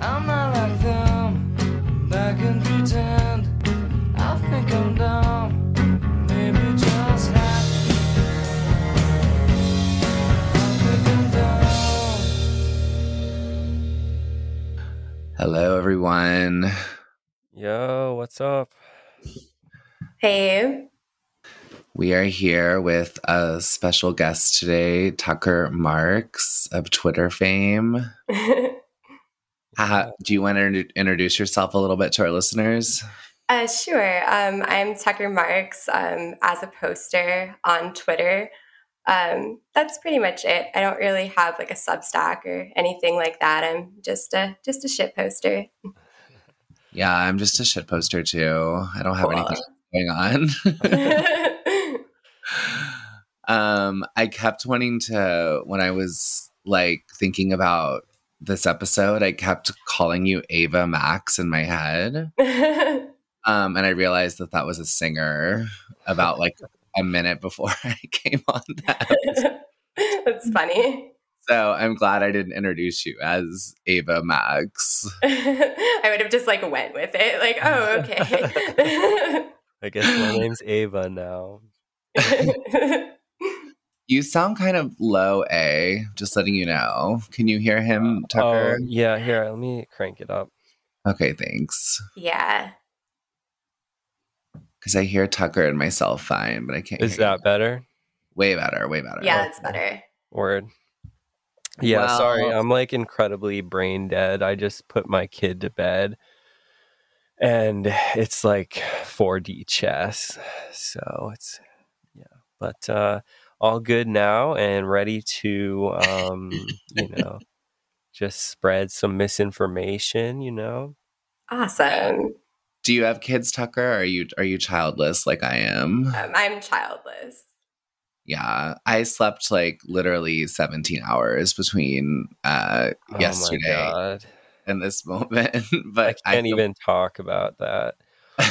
I'm not like them. Back and pretend. I think I'm dumb. Maybe just happy. I think I'm dumb. Hello, everyone. Yo, what's up? Hey. We are here with a special guest today, Tucker Marx of Twitter fame. Uh, do you want to introduce yourself a little bit to our listeners? uh, sure. Um, I'm Tucker Marx um, as a poster on Twitter. Um, that's pretty much it. I don't really have like a Substack or anything like that. I'm just a just a shit poster. Yeah, I'm just a shit poster too. I don't have Cool. anything going on. um, I kept wanting to when I was like thinking about this episode, I kept calling you Ava Max in my head. Um, and I realized that that was a singer about like a minute before I came on that. episode. that's funny. So I'm glad I didn't introduce you as Ava Max. I would have just like went with it. Like, oh, okay. I guess my name's Ava now. You sound kind of low A, just letting you know. Can you hear him, Tucker? Oh, yeah, here, let me crank it up. Okay, thanks. yeah. Because I hear Tucker and myself fine, but I can't. Is hear that better? way better? Way better. Yeah, that's better. Word. Yeah, Well- sorry. I'm like incredibly brain dead. I just put my kid to bed and it's like 4D chess. So it's yeah, but uh all good now and ready to um, you know, just spread some misinformation, you know. Awesome. Do you have kids, Tucker? Or are you are you childless like I am? Um, I'm childless. Yeah, I slept like literally 17 hours between uh Oh yesterday my god. and this moment, but I can't feel- even talk about that. Um,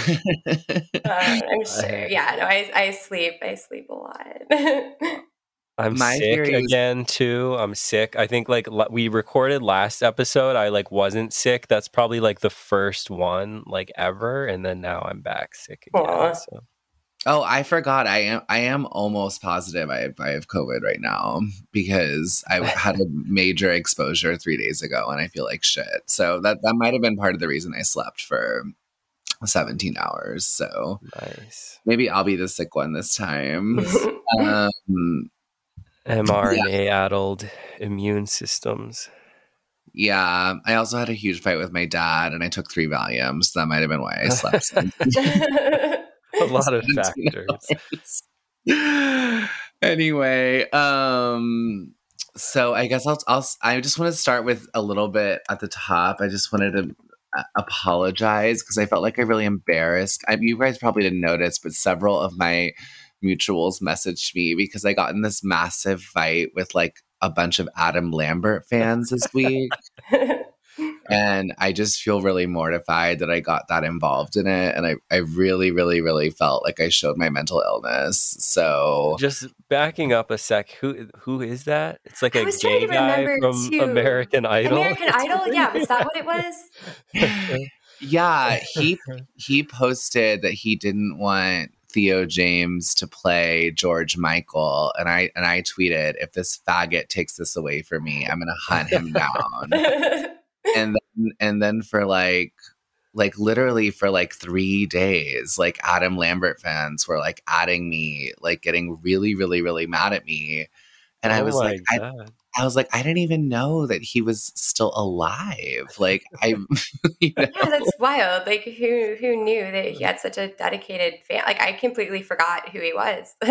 I'm sure. Yeah, no, I, I sleep. I sleep a lot. I'm My sick theory again too. I'm sick. I think like l- we recorded last episode. I like wasn't sick. That's probably like the first one like ever, and then now I'm back sick again. So Oh, I forgot. I am I am almost positive I have, I have COVID right now because I had a major exposure three days ago and I feel like shit. So that that might have been part of the reason I slept for 17 hours. So nice. maybe I'll be the sick one this time. um, mRNA addled immune systems. yeah, I also had a huge fight with my dad and I took three Valiums. That might have been why I slept. A lot of 17 factors. anyway, um, so I guess I'll, I'll I just want to start with a little bit at the top. I just wanted to Uh, apologize because I felt like I really embarrassed. I, you guys probably didn't notice, but several of my mutuals messaged me because I got in this massive fight with like a bunch of Adam Lambert fans this week. And I just feel really mortified that I got that involved in it. And I, I really, really, really felt like I showed my mental illness. So Just backing up a sec. Who who is that? It's like I a was gay to guy from too. American Idol. American Idol. Yeah, was that what it was? yeah, he he posted that he didn't want Theo James to play George Michael. And I and I tweeted, if this faggot takes this away from me, I'm gonna hunt him down. and then and then for like like literally for like three days like adam lambert fans were like adding me like getting really really really mad at me and i Oh was like I. I was like i didn't even know that he was still alive like i you know? yeah, that's wild. Like, who who knew that he had such a dedicated fan? Like, I completely forgot who he was.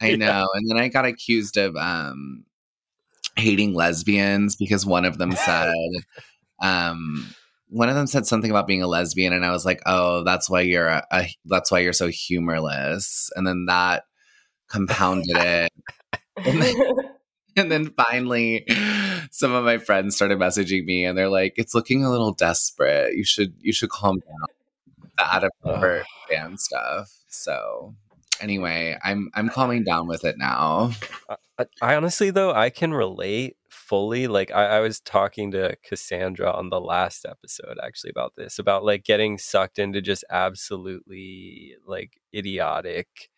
I know. And then I got accused of um hating lesbians because one of them said um one of them said something about being a lesbian and I was like, "Oh, that's why you're a, a that's why you're so humorless." And then that compounded it. And then, and then finally some of my friends started messaging me and they're like, "It's looking a little desperate. You should you should calm down." The Adam Lambert fan stuff. So anyway, I'm I'm calming down with it now. I, I honestly though I can relate fully. Like I, I was talking to Cassandra on the last episode actually about this, about like getting sucked into just absolutely like idiotic,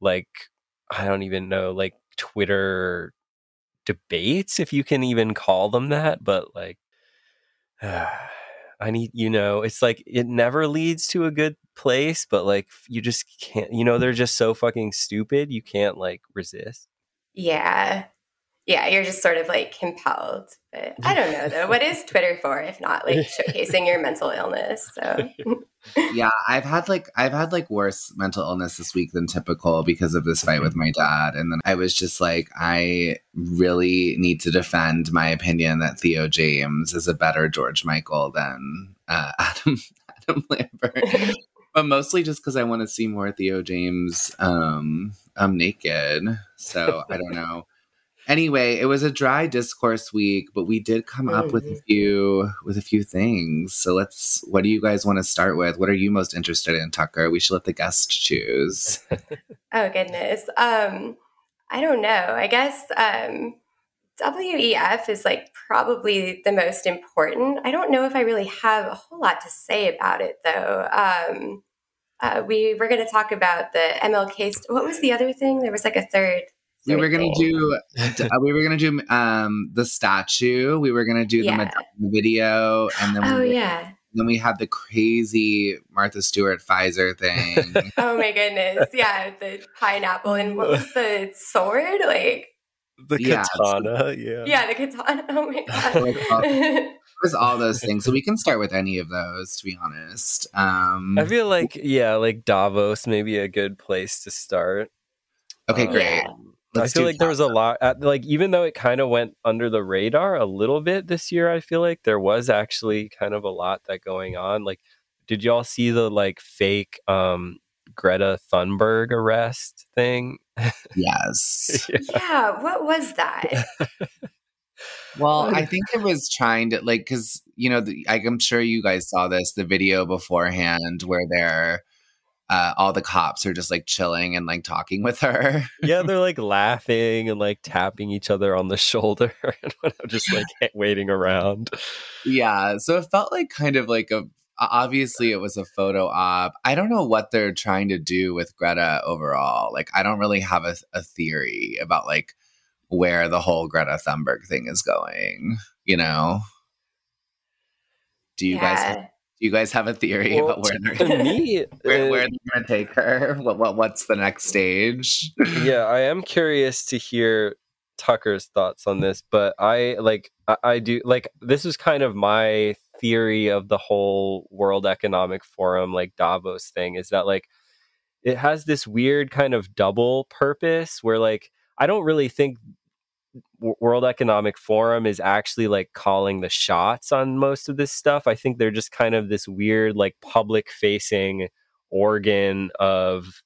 like I don't even know, like Twitter debates, if you can even call them that, but like I need, you know, it's like it never leads to a good place, but like you just can't, you know, they're just so fucking stupid. You can't like resist. Yeah. Yeah, you're just sort of like compelled. But I don't know though. What is Twitter for if not like showcasing your mental illness? So yeah, I've had like I've had like worse mental illness this week than typical because of this fight with my dad. And then I was just like, I really need to defend my opinion that Theo James is a better George Michael than uh, Adam Adam Lambert. but mostly just because I want to see more Theo James um, um naked. So I don't know anyway, it was a dry discourse week, but we did come mm-hmm. up with a mm-hmm. few with a few things. So let's what do you guys want to start with? What are you most interested in, Tucker? We should let the guest choose. oh goodness. Um I don't know. I guess um WEF is like probably the most important. I don't know if I really have a whole lot to say about it though. Um, uh, we were going to talk about the MLK. St- what was the other thing? There was like a third we were gonna do uh, we were gonna do um the statue we were gonna do yeah. the video and then oh we, yeah then we had the crazy Martha Stewart Pfizer thing. oh my goodness. Yeah, the pineapple and what was the sword? Like the katana, yeah. Yeah, the katana. Oh my god. it was all those things. So we can start with any of those, to be honest. Um I feel like yeah, like Davos may be a good place to start. Okay, great. Um, Let's I feel like there was a lot, like even though it kind of went under the radar a little bit this year. I feel like there was actually kind of a lot that going on. Like, did y'all see the like fake um, Greta Thunberg arrest thing? Yes. yeah. yeah. What was that? well, I think it was trying to like because you know the, I'm sure you guys saw this the video beforehand where they're uh, all the cops are just like chilling and like talking with her. yeah, they're like laughing and like tapping each other on the shoulder and just like waiting around. Yeah, so it felt like kind of like a obviously it was a photo op. I don't know what they're trying to do with Greta overall. Like I don't really have a, a theory about like where the whole Greta Thunberg thing is going, you know? Do you yeah. guys do you guys have a theory well, about where they're me, where, uh, where they're going to take her? What, what what's the next stage? yeah, I am curious to hear Tucker's thoughts on this, but I like I, I do like this is kind of my theory of the whole World Economic Forum like Davos thing is that like it has this weird kind of double purpose where like I don't really think World Economic Forum is actually like calling the shots on most of this stuff. I think they're just kind of this weird, like public facing organ of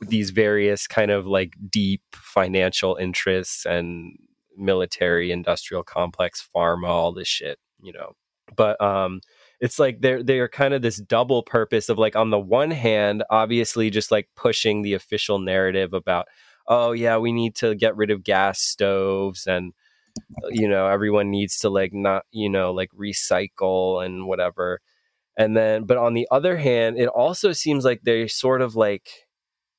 these various kind of like deep financial interests and military industrial complex pharma all this shit you know but um it's like they're they're kind of this double purpose of like on the one hand obviously just like pushing the official narrative about oh yeah, we need to get rid of gas stoves and uh, you know everyone needs to like not you know like recycle and whatever. And then but on the other hand it also seems like they sort of like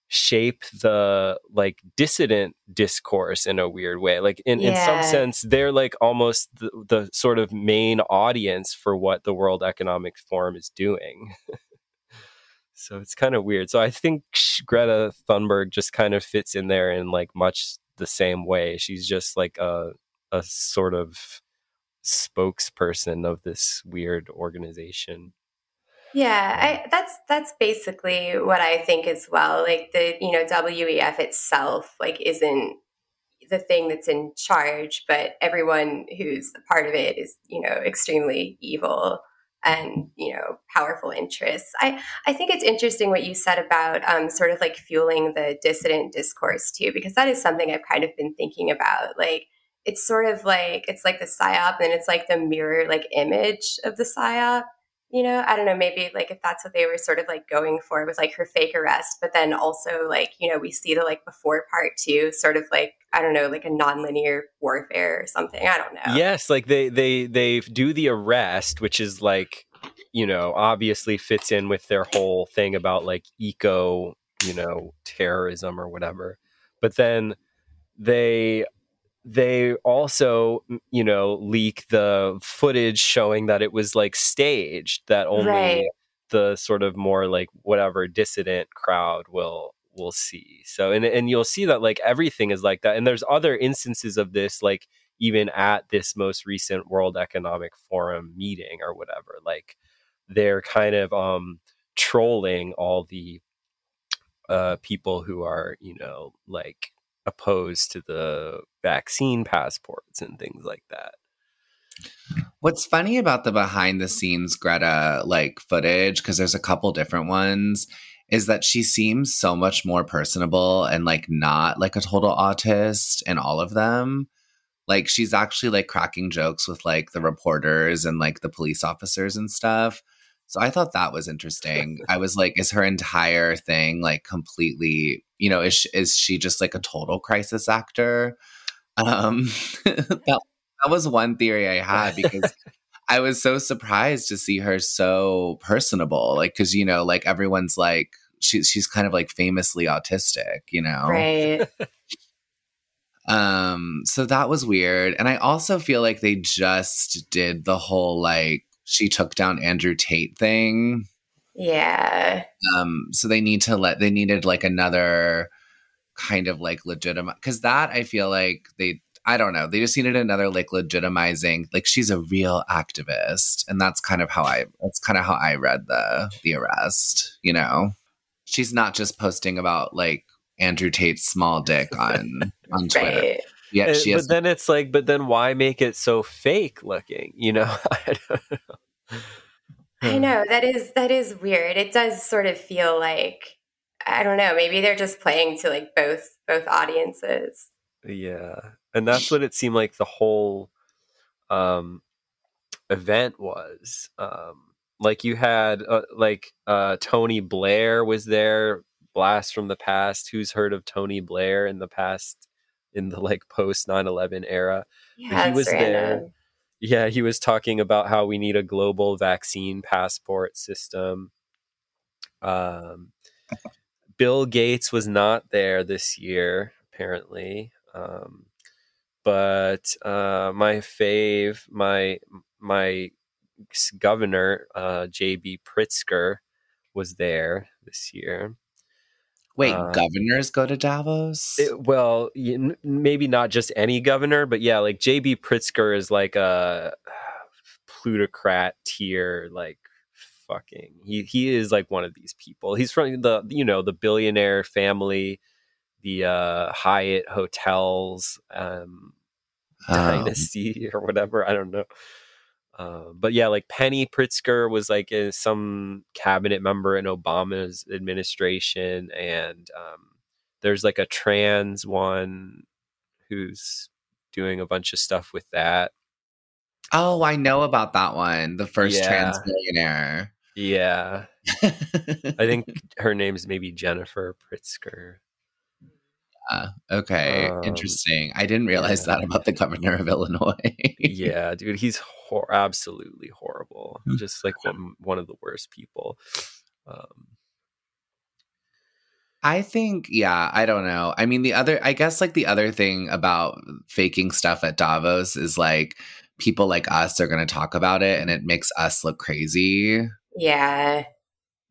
shape the like dissident discourse in a weird way. Like in, yeah. in some sense they're like almost the, the sort of main audience for what the world economic forum is doing So it's kind of weird. So I think Greta Thunberg just kind of fits in there in like much the same way. She's just like a a sort of spokesperson of this weird organization. Yeah, um I, that's that's basically what I think as well. Like the you know WEF itself like isn't the thing that's in charge, but everyone who's a part of it is you know extremely evil and you know powerful interests. I i think it's interesting what you said about um, sort of like fueling the dissident discourse too because that is something i've kind of been thinking about. Like it's sort of like it's like the psyop and it's like the mirror like image of the psyop you know i don't know maybe like if that's what they were sort of like going for was like her fake arrest but then also like you know we see the like before part two sort of like i don't know like a nonlinear warfare or something i don't know Yes, like they they they do the arrest, which is like you know obviously fits in with their whole thing about like eco you know terrorism or whatever. But then they they also you know leak the footage showing that it was like staged that only Right. the sort of more like whatever dissident crowd will will see so and and you'll see that like everything is like that and there's other instances of this like even at this most recent world economic forum meeting or whatever like they're kind of um trolling all the uh people who are you know like opposed to the vaccine passports and things like that What's funny about the behind the scenes Greta like footage, because there's a couple different ones, is that she seems so much more personable and like not like a total autist in all of them. Like she's actually like cracking jokes with like the reporters and like the police officers and stuff. So I thought that was interesting. I was like, is her entire thing like completely, you know, is she, is she just like a total crisis actor? Um, that that was one theory I had because I was so surprised to see her so personable. Like, because you know, like everyone's like she's she's kind of like famously autistic, you know. right Um, so that was weird, and I also feel like they just did the whole like she took down Andrew Tate thing. yeah. Um, so they need to let they needed like another kind of like legitimate because that I feel like they I don't know they just needed another like legitimizing like she's a real activist and that's kind of how I that's kind of how I read the the arrest you know? She's not just posting about like Andrew Tate's small dick on on Twitter. Right yeah she but then it's like but then why make it so fake looking you know I don't know. I know that is that is weird. It does sort of feel like I don't know. Maybe they're just playing to like both both audiences. Yeah. And that's what it seemed like the whole um event was. Um like you had uh, like uh Tony Blair was there, blast from the past. Who's heard of Tony Blair in the past in the like post 9/11 era? Yeah, he was there. Yeah, he was talking about how we need a global vaccine passport system. Um, Bill Gates was not there this year, apparently. Um, but uh, my fave, my my governor, uh, J.B. Pritzker, was there this year. Wait uh, governors go to Davos It- well, y- n- maybe not just any governor, but yeah, like JB Pritzker is like a plutocrat tier, like fucking. He he is like one of these people. He's from the you know the billionaire family, the uh, Hyatt hotels um, Oh. dynasty or whatever. I don't know. Uh, but yeah, like Penny Pritzker was like a, some cabinet member in Obama's administration, and um, there's like a trans one who's doing a bunch of stuff with that. oh I know about that one the first Yeah. trans billionaire Yeah, I think her name's maybe Jennifer Pritzker. Uh, okay, Um, interesting. I didn't realize yeah. that about the governor of Illinois. yeah, dude, he's hor- absolutely horrible. Just like one one of the worst people. Um, I think, yeah, I don't know. I mean, the other, I guess, like the other thing about faking stuff at Davos is like people like us are going to talk about it and it makes us look crazy. Yeah.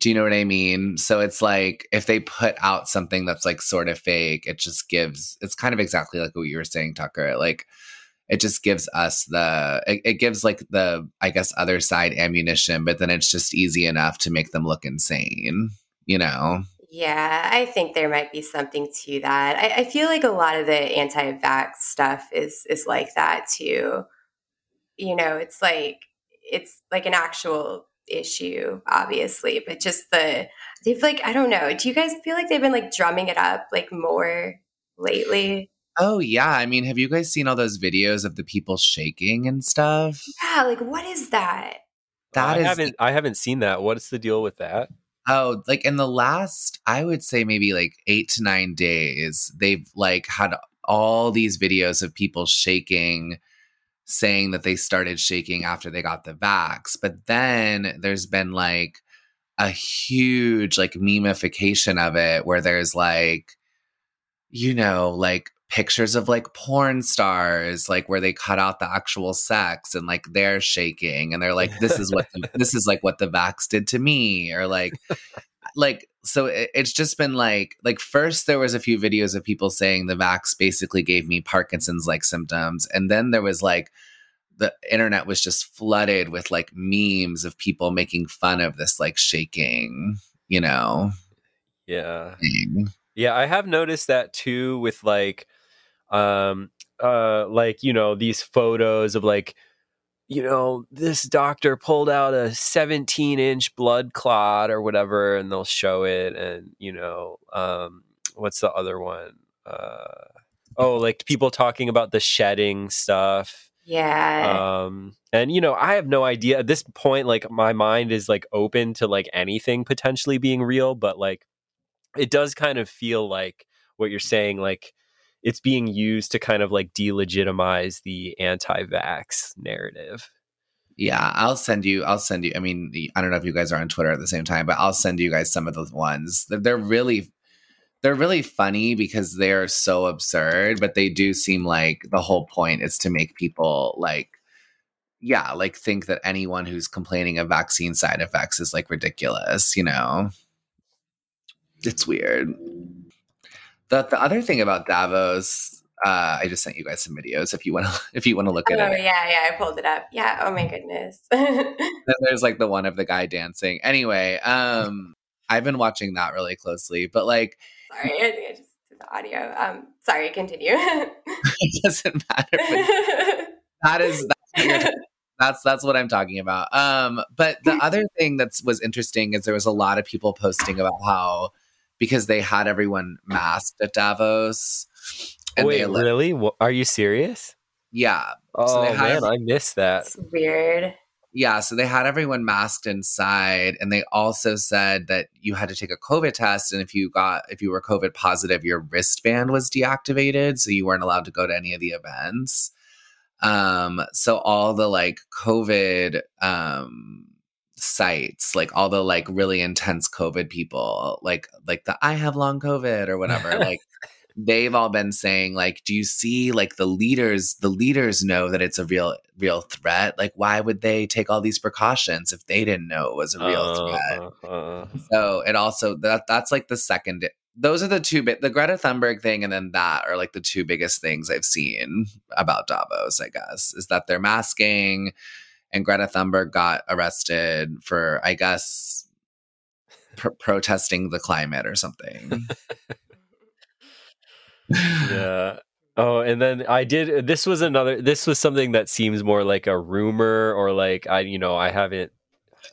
Do you know what I mean? So it's like if they put out something that's like sort of fake, it just gives, it's kind of exactly like what you were saying, Tucker. Like, it just gives us the it, it gives like the i guess other side ammunition but then it's just easy enough to make them look insane you know Yeah, I think there might be something to that. I, I feel like a lot of the anti-vax stuff is is like that too. You know, it's like it's like an actual issue, obviously, but just the they've like I don't know. Do you guys feel like they've been like drumming it up like more lately? oh yeah i mean have you guys seen all those videos of the people shaking and stuff Yeah, like what is that? that I is haven't I haven't seen that. What's the deal with that? Oh, like in the last, I would say maybe like eight to nine days, they've like had all these videos of people shaking, saying that they started shaking after they got the vax. But then there's been like a huge like memification of it where there's like, you know, like pictures of like porn stars like where they cut out the actual sex and like they're shaking and they're like this is what the, this is like what the vax did to me or like like so it, it's just been like like first there was a few videos of people saying the vax basically gave me parkinson's like symptoms and then there was like the internet was just flooded with like memes of people making fun of this like shaking you know Yeah. thing. Yeah, I have noticed that too with like um uh like you know these photos of like you know this doctor pulled out a 17 inch blood clot or whatever and they'll show it and you know um what's the other one uh oh like people talking about the shedding stuff Yeah. um and you know i have no idea at this point like my mind is like open to like anything potentially being real but like it does kind of feel like what you're saying like it's being used to kind of like delegitimize the anti-vax narrative Yeah, I'll send you. I'll send you. I mean, I don't know if you guys are on Twitter at the same time, but I'll send you guys some of those ones. They're, they're really, they're really funny because they're so absurd, but they do seem like the whole point is to make people like, yeah, like think that anyone who's complaining of vaccine side effects is like ridiculous. You know, it's weird. The the other thing about Davos. Uh, I just sent you guys some videos if you want to if you want to look oh at it. yeah, yeah. I pulled it up. Yeah. Oh my goodness. then there's like the one of the guy dancing. Anyway, um, I've been watching that really closely, but like sorry, I think I just did the audio. Um, sorry. Continue. it doesn't matter. That is that's that's that's what I'm talking about. Um, but the other thing that was interesting is there was a lot of people posting about how because they had everyone masked at Davos. And wait they let- really Wha- are you serious yeah, oh they had- man i missed that it's weird. Yeah, so they had everyone masked inside, and they also said that you had to take a COVID test, and if you got if you were COVID positive, your wristband was deactivated, so you weren't allowed to go to any of the events. Um, so all the like COVID um sites, like all the like really intense COVID people, like like the I have long COVID or whatever, like they've all been saying like do you see like the leaders the leaders know that it's a real real threat like why would they take all these precautions if they didn't know it was a real Uh, threat uh, uh. so it also that that's like the second those are the two bit the greta thunberg thing and then that are like the two biggest things i've seen about davos i guess is that they're masking and greta thunberg got arrested for i guess pr- protesting the climate or something yeah. Oh, and then I did. This was another. This was something that seems more like a rumor, or like I, you know, I haven't.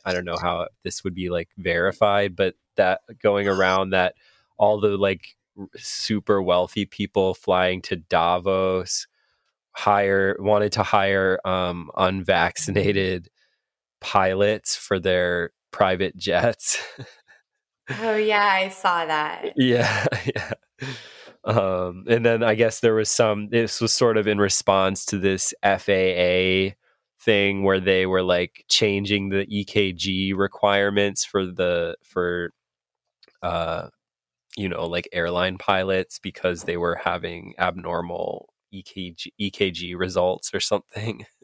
I don't know how this would be like verified, but that going around that all the like super wealthy people flying to Davos hire wanted to hire um unvaccinated pilots for their private jets. Oh yeah, I saw that. Yeah, yeah. Um, and then I guess there was some. This was sort of in response to this FAA thing where they were like changing the EKG requirements for the for uh you know like airline pilots because they were having abnormal EKG EKG results or something.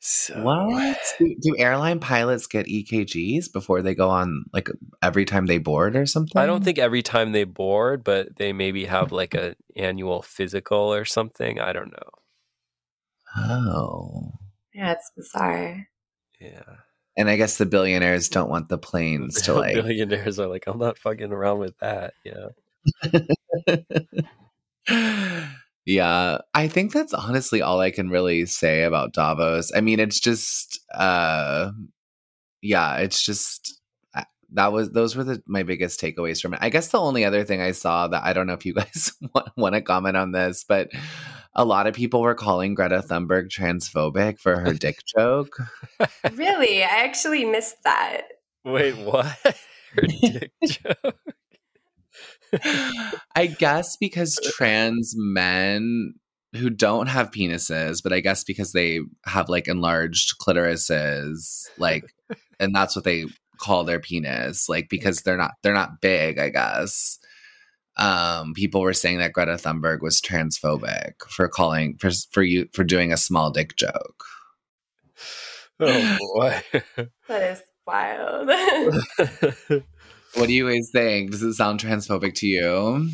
So What? Do, do airline pilots get EKGs before they go on, like every time they board or something? I don't think every time they board, but they maybe have like a annual physical or something. I don't know. Oh. Yeah, it's bizarre. Yeah. And I guess the billionaires don't want the planes to like. billionaires are like, I'm not fucking around with that. Yeah. yeah, I think that's honestly all I can really say about Davos. I mean, it's just, uh, yeah, it's just uh, that was those were the my biggest takeaways from it. I guess the only other thing I saw that I don't know if you guys want, want to comment on this, but a lot of people were calling Greta Thunberg transphobic for her dick joke. really? I actually missed that. Wait, what? Her dick joke. I guess because trans men who don't have penises, but I guess because they have like enlarged clitorises, like, and that's what they call their penis, like because they're not they're not big, I guess. Um, people were saying that Greta Thunberg was transphobic for calling for for you for doing a small dick joke. Oh boy. That is wild. What do you guys think? Does it sound transphobic to you?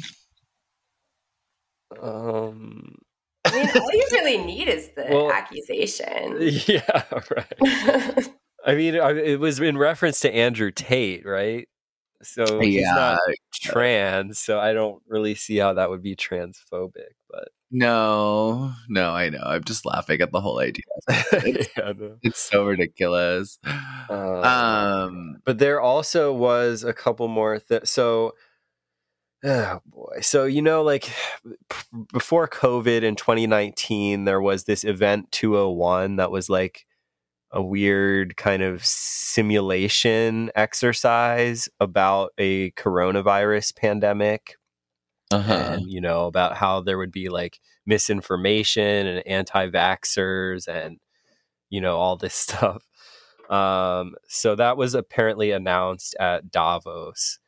um. I mean, all you really need is the Well, accusation. Yeah. Right. I mean, it was in reference to Andrew Tate, right? So he's Yeah. not trans, so I don't really see how that would be transphobic. But No, no, I know. I'm just laughing at the whole idea. yeah, no. It's so ridiculous. Um, Um, but there also was a couple more. Th- so, oh boy. So you know, like p- before COVID in 2019, there was this event 201 that was like a weird kind of simulation exercise about a coronavirus pandemic uh-huh. and you know about how there would be like misinformation and anti-vaxxers and you know all this stuff um so that was apparently announced at davos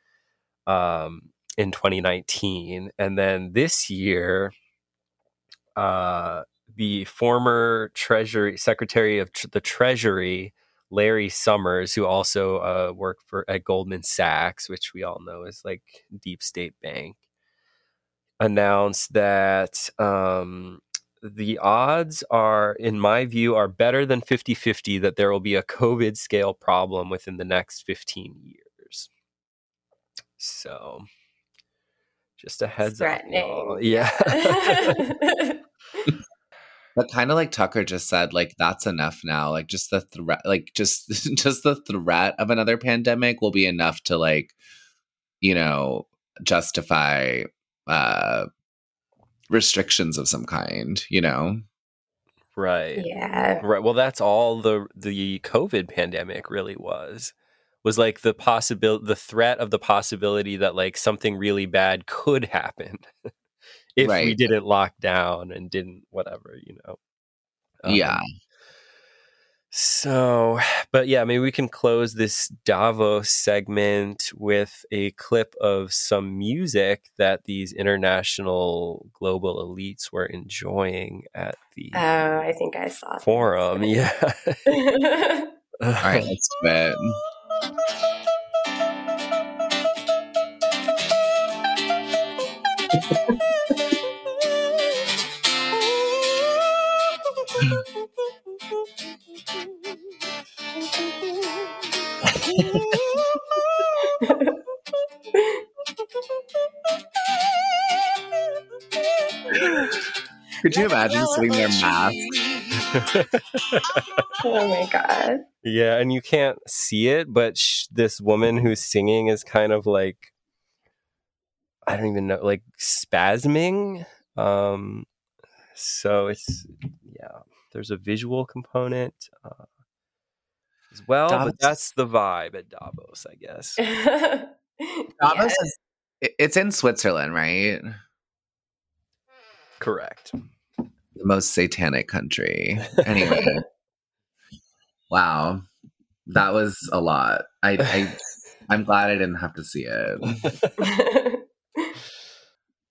um in 2019 and then this year uh the former treasury secretary of tr- the treasury larry summers who also uh worked for at goldman sachs which we all know is like deep state bank announced that um, the odds are, in my view, are better than 50 50 that there will be a COVID scale problem within the next 15 years. So, just a heads up. Yeah. But kind of like Tucker just said, like that's enough now. Like just the threat, like just just the threat of another pandemic will be enough to like, you know, justify uh restrictions of some kind. You know, right. yeah. Right. Well, that's all the the COVID pandemic really was. Was like the possibility, the threat of the possibility that like something really bad could happen if we didn't lock down and didn't whatever, you know. Um, yeah. So, but yeah, maybe we can close this Davos segment with a clip of some music that these international global elites were enjoying at the Oh, I think I saw this. forum. Yeah. All right, let's do Could you imagine sitting there masked? oh my god. Yeah, and you can't see it, but sh- this woman who's singing is kind of like I don't even know, like spasming. Um, so it's yeah, there's a visual component uh, as well, Davos- but that's the vibe at Davos, I guess. Davos Yeah. is, it's in Switzerland, right? Correct. The most satanic country. Anyway, wow, that was a lot. I, I I'm glad I didn't have to see it.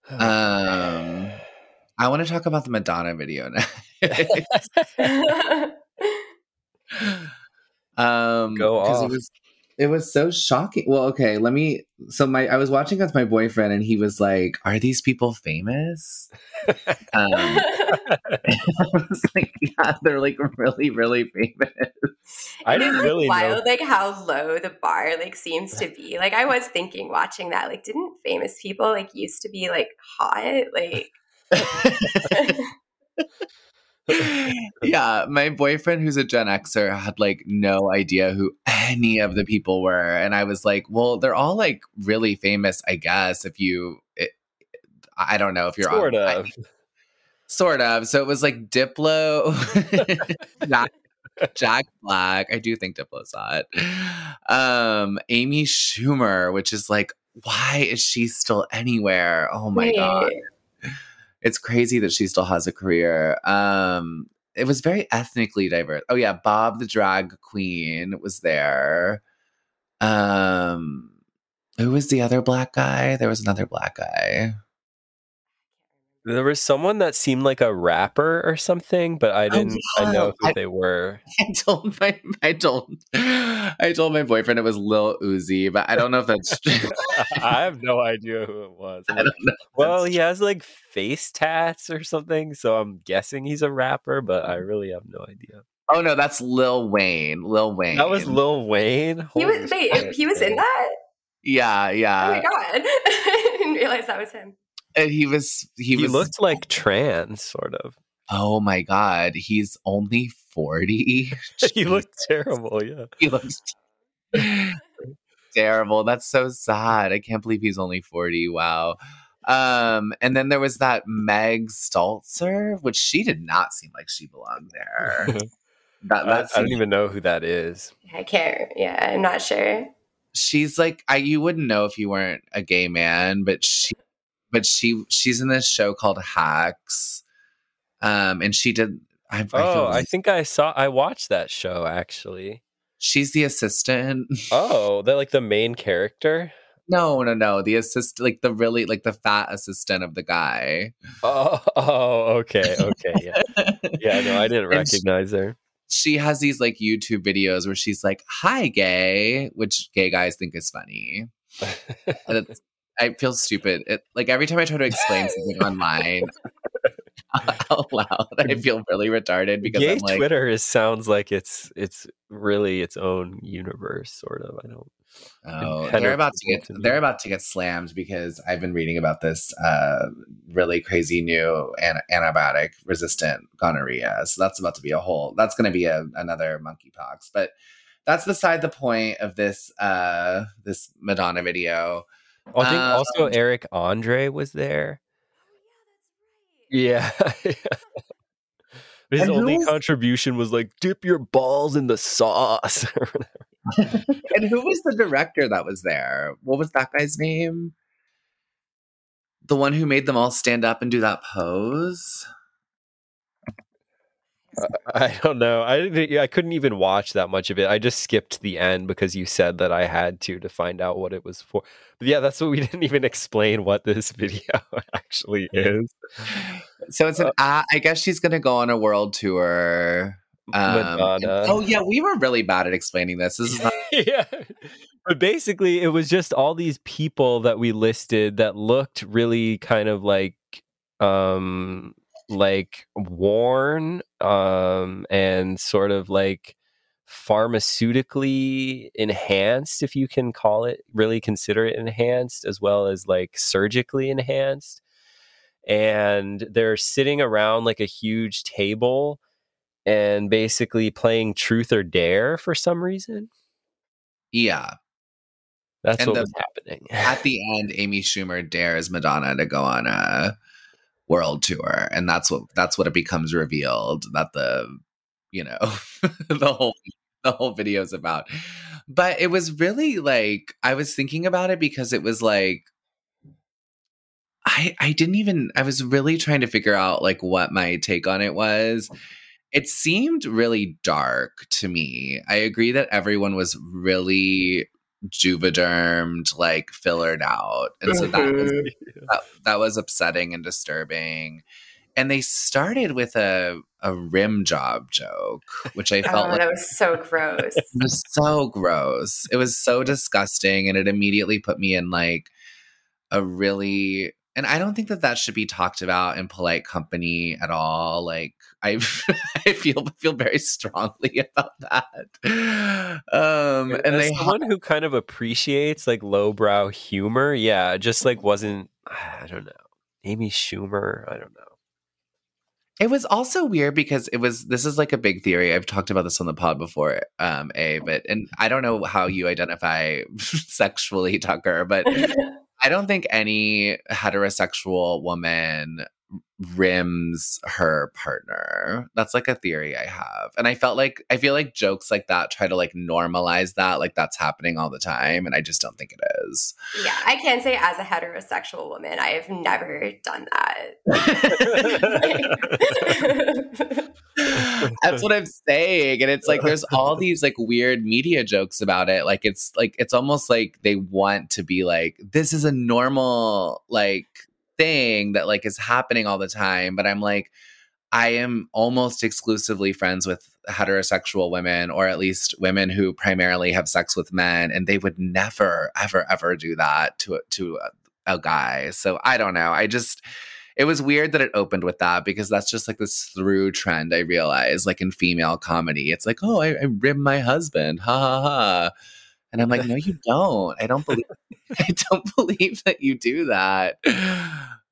Um, I want to talk about the Madonna video now. Um, Go 'cause off. It was, it was so shocking. Well, okay, let me. So my, I was watching with my boyfriend, and he was like, "Are these people famous?" Um, I was like, "Yeah, they're like really, really famous." I didn't is really like know. like how low the bar like seems to be. Like I was thinking watching that, like didn't famous people like used to be like hot? Like yeah, my boyfriend, who's a Gen Xer, had like no idea who any of the people were, and I was like, "Well, they're all like really famous, I guess." If you, it, I don't know if you're Sort on, I- of. Sort of. So it was like Diplo, Jack, Jack Black. I do think Diplo saw it. Um, Amy Schumer, which is like, why is she still anywhere? Oh my god, Right. It's crazy that she still has a career. Um, it was very ethnically diverse. Oh yeah, Bob the drag queen was there. Um, who was the other black guy? There was another black guy. There was someone that seemed like a rapper or something, but I oh, didn't I know who I- they were. I told my I told I told my boyfriend it was Lil Uzi, but I don't know if that's true. I have no idea who it was. I don't know. Well, he has like face tats or something, so I'm guessing he's a rapper, but I mm-hmm. really have no idea. Oh no, that's Lil Wayne. Lil Wayne. That was Lil Wayne. He was wait, shit, he was in that? Oh yeah, yeah. oh yeah. my god. I didn't realize that was him. And he was he, He, was looked like trans, sort of. Oh my god, he's only 40. he looked terrible. Yeah. he looks terrible. That's so sad. I can't believe he's only 40. Wow. Um, and then there was that Meg Stalter, which she did not seem like she belonged there. That, I, that I don't even know who that is. I can't. Yeah, I'm not sure. she's like I you wouldn't know if you weren't a gay man, but she but she she's in this show called Hacks. Um, and she did I, I Oh, I think I saw. I watched that show actually. she's the assistant. Oh, they're like the main character. No, no, no. The assist, like the really, like the fat assistant of the guy. Oh, oh, okay, okay, yeah, yeah. No, I didn't And she- recognize her. She has these like YouTube videos where she's like, "Hi, gay," which gay guys think is funny. And it's, I feel stupid. It, like every time I try to explain something online out loud, I feel really retarded because I'm like, Twitter is, sounds like it's it's really its own universe, sort of. I don't. Oh, they're about to get they're about to get slammed because I've been reading about this uh, really crazy new an- antibiotic resistant gonorrhea. So that's about to be a whole. That's going to be a, another monkeypox. But that's beside the point of this uh, this Madonna video. Oh, I think Um, also Eric Andre was there. Yeah. His And who only was- contribution was like dip your balls in the sauce. And who was the director that was there? What was that guy's name? The one who made them all stand up and do that pose. I don't know. I didn't, I couldn't even watch that much of it. I just skipped the end because you said that I had to to find out what it was for. But yeah, that's what we didn't even explain what this video actually is. So it's an. Uh, I guess she's gonna go on a world tour. Um, and- oh yeah, we were really bad at explaining this. This is not, yeah. But basically, it was just all these people that we listed that looked really kind of like, um, like worn, um, and sort of like pharmaceutically enhanced, if you can call it, really consider it enhanced, as well as like surgically enhanced. And they're sitting around like a huge table and basically playing truth or dare for some reason. yeah. That's And what the- was happening. At the end, Amy Schumer dares Madonna to go on a world tour, and that's what that's what it becomes revealed that the you know the whole the whole video is about. But it was really like I was thinking about it because it was like I I didn't even I was really trying to figure out like what my take on it was. It seemed really dark to me. I agree that everyone was really juvedermed, like fillered out. And so that was mm-hmm. that, that was upsetting and disturbing. And they started with a a rim job joke, which I felt Oh, like that was so gross. it was so gross. It was so disgusting, and it immediately put me in like a really. And I don't think that that should be talked about in polite company at all. Like I, I feel feel very strongly about that. Um, and As they someone who kind of appreciates like lowbrow humor, yeah, just like wasn't. I don't know. Amy Schumer, I don't know. It was also weird because it was this is like a big theory. I've talked about this on the pod before, um, A, but and I don't know how you identify sexually, Tucker, but I don't think any heterosexual woman rims her partner. That's like a theory I have. And I felt like I feel like jokes like that try to like normalize that like that's happening all the time and I just don't think it is. Yeah, I can say as a heterosexual woman, I have never done that. That's what I'm saying. And it's like there's all these like weird media jokes about it. Like it's like it's almost like they want to be like, this is a normal like thing that like is happening all the time. But I'm like, I am almost exclusively friends with heterosexual women, or at least women who primarily have sex with men, and they would never, ever, ever do that to to a, a guy. So I don't know. I just it was weird that it opened with that because that's just like this through trend I realize, like in female comedy. It's like, oh, I, I rim my husband, ha ha ha. And I'm like, no, you don't. I don't believe I don't believe that you do that.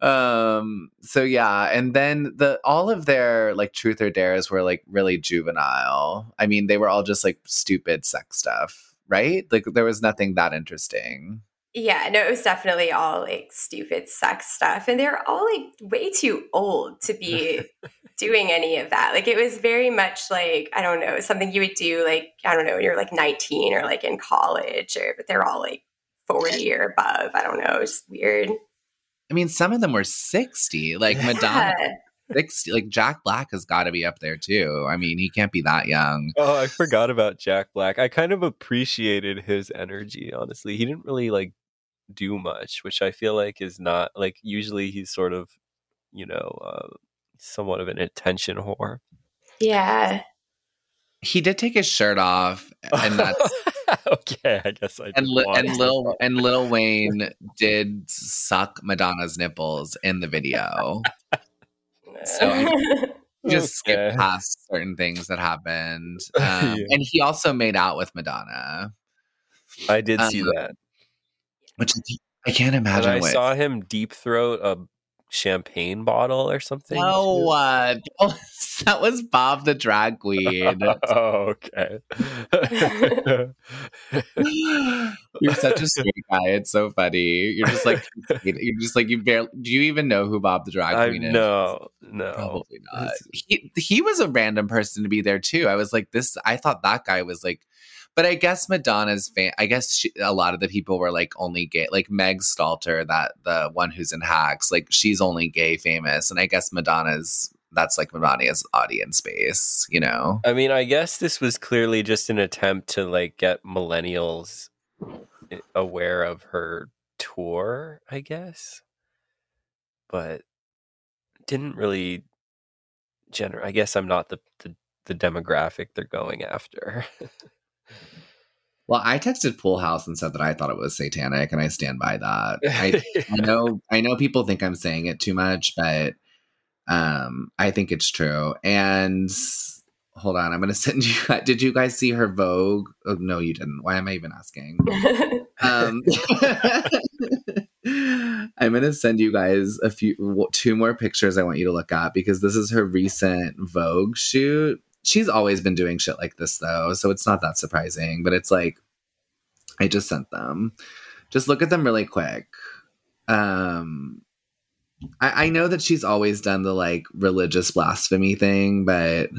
Um, so yeah, and then the all of their like truth or dares were like really juvenile. I mean, they were all just like stupid sex stuff, right? Like there was nothing that interesting. Yeah, no, it was definitely all like stupid sex stuff. And they're all like way too old to be doing any of that. Like it was very much like, I don't know, something you would do like, I don't know, when you're like 19 or like in college, or but they're all like 40 or above. I don't know. It's weird. I mean, some of them were 60. Like Madonna Yeah. 60. Like Jack Black has got to be up there too. I mean, he can't be that young. Oh, I forgot about Jack Black. I kind of appreciated his energy, honestly. He didn't really like do much, which I feel like is not like usually he's sort of, you know, uh, somewhat of an attention whore. Yeah. He did take his shirt off and that's okay, I guess I and didn't Li- and that Lil and Lil Wayne did suck Madonna's nipples in the video. So, He just skipped Okay. past certain things that happened. Um, Yeah. And he also made out with Madonna, I did see um, that. Which I can't And imagine. I what- saw him deep throat a champagne bottle or something. No, too. uh, that was Bob the drag queen. oh, okay. You're such a sweet guy. It's so funny. You're just like you're just like you barely. Do you even know who Bob the drag I queen is? no, no. Probably not. He he was a random person to be there too. I was like this. I thought that guy was like, but I guess Madonna's fan. I guess she, a lot of the people were like only gay. Like Meg Stalter, that the one who's in Hacks. Like she's only gay famous, and I guess Madonna's that's like Madonna's audience base. You know. I mean, I guess this was clearly just an attempt to like get millennials eh, aware of her tour, I guess. But didn't really gener I guess I'm not the the, the demographic they're going after. Well, I texted Pool House and said that I thought it was satanic, and I stand by that. I, I know I know people think I'm saying it too much, but um, I think it's true. And hold on, I'm gonna send you. Did you guys see her Vogue? Oh no, you didn't. Why am I even asking? Um, I'm gonna send you guys a few, two more pictures. I want you to look at because this is her recent Vogue shoot. She's always been doing shit like this though, so it's not that surprising. But it's like, I just sent them. Just look at them really quick. Um, I, I know that she's always done the like religious blasphemy thing, but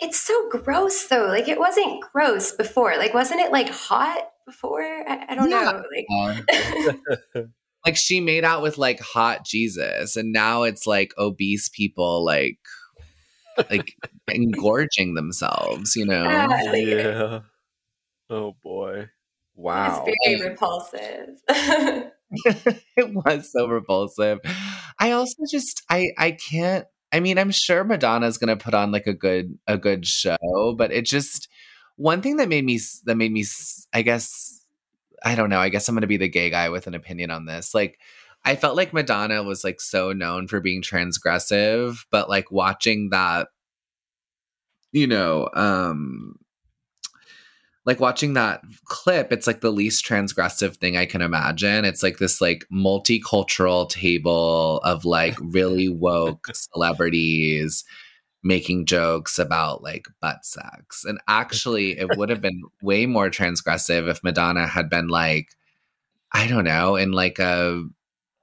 it's so gross though. Like it wasn't gross before. Like wasn't it like hot before? I, I don't Yeah. know. Like like she made out with like hot Jesus, and now it's like obese people like like engorging themselves, you know. Yeah. like- yeah. Oh boy. Wow. it's very repulsive. it was so repulsive. I also just I I can't I mean, I'm sure Madonna's going to put on like a good a good show, but it just one thing that made me that made me I guess I don't know, I guess I'm going to be the gay guy with an opinion on this. Like I felt like Madonna was like so known for being transgressive, but like watching that you know, um like watching that clip, it's like the least transgressive thing I can imagine. It's like this like multicultural table of like really woke celebrities making jokes about like butt sex. And actually, it would have been way more transgressive if Madonna had been like, I don't know, in like a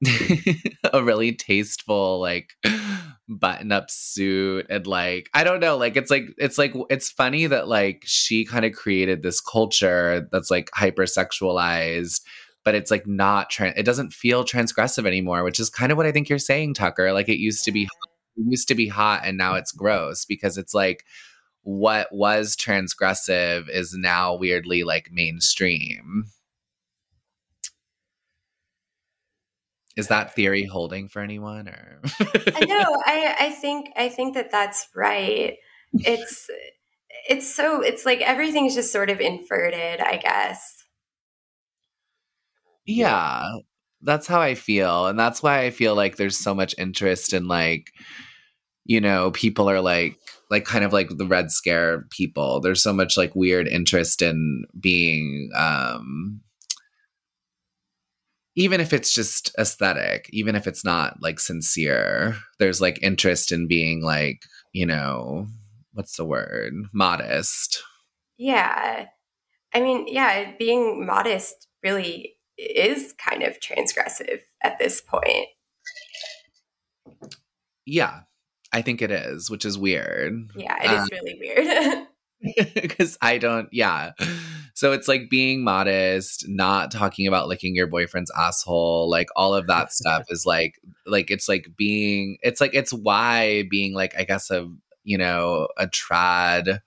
a really tasteful like button up suit and like I don't know like it's like it's like it's funny that like she kind of created this culture that's like hypersexualized but it's like not tran it doesn't feel transgressive anymore which is kind of what I think you're saying Tucker like it used to be it used to be hot and now it's gross because it's like what was transgressive is now weirdly like mainstream is that theory holding for anyone or I know. I I think I think that that's right. It's it's so it's like everything's just sort of inverted, I guess. yeah that's how i feel and that's why i feel like there's so much interest in like you know people are like like kind of like the red scare people there's so much like weird interest in being um even if it's just aesthetic even if it's not like sincere there's like interest in being like you know what's the word modest Yeah. I mean, yeah, being modest really is kind of transgressive at this point. yeah i think it is which is weird Yeah, it is Um, really weird. because I don't, yeah. So it's like being modest, not talking about licking your boyfriend's asshole, like all of that stuff is like, like it's like being, it's like it's why being like, I guess a you know a trad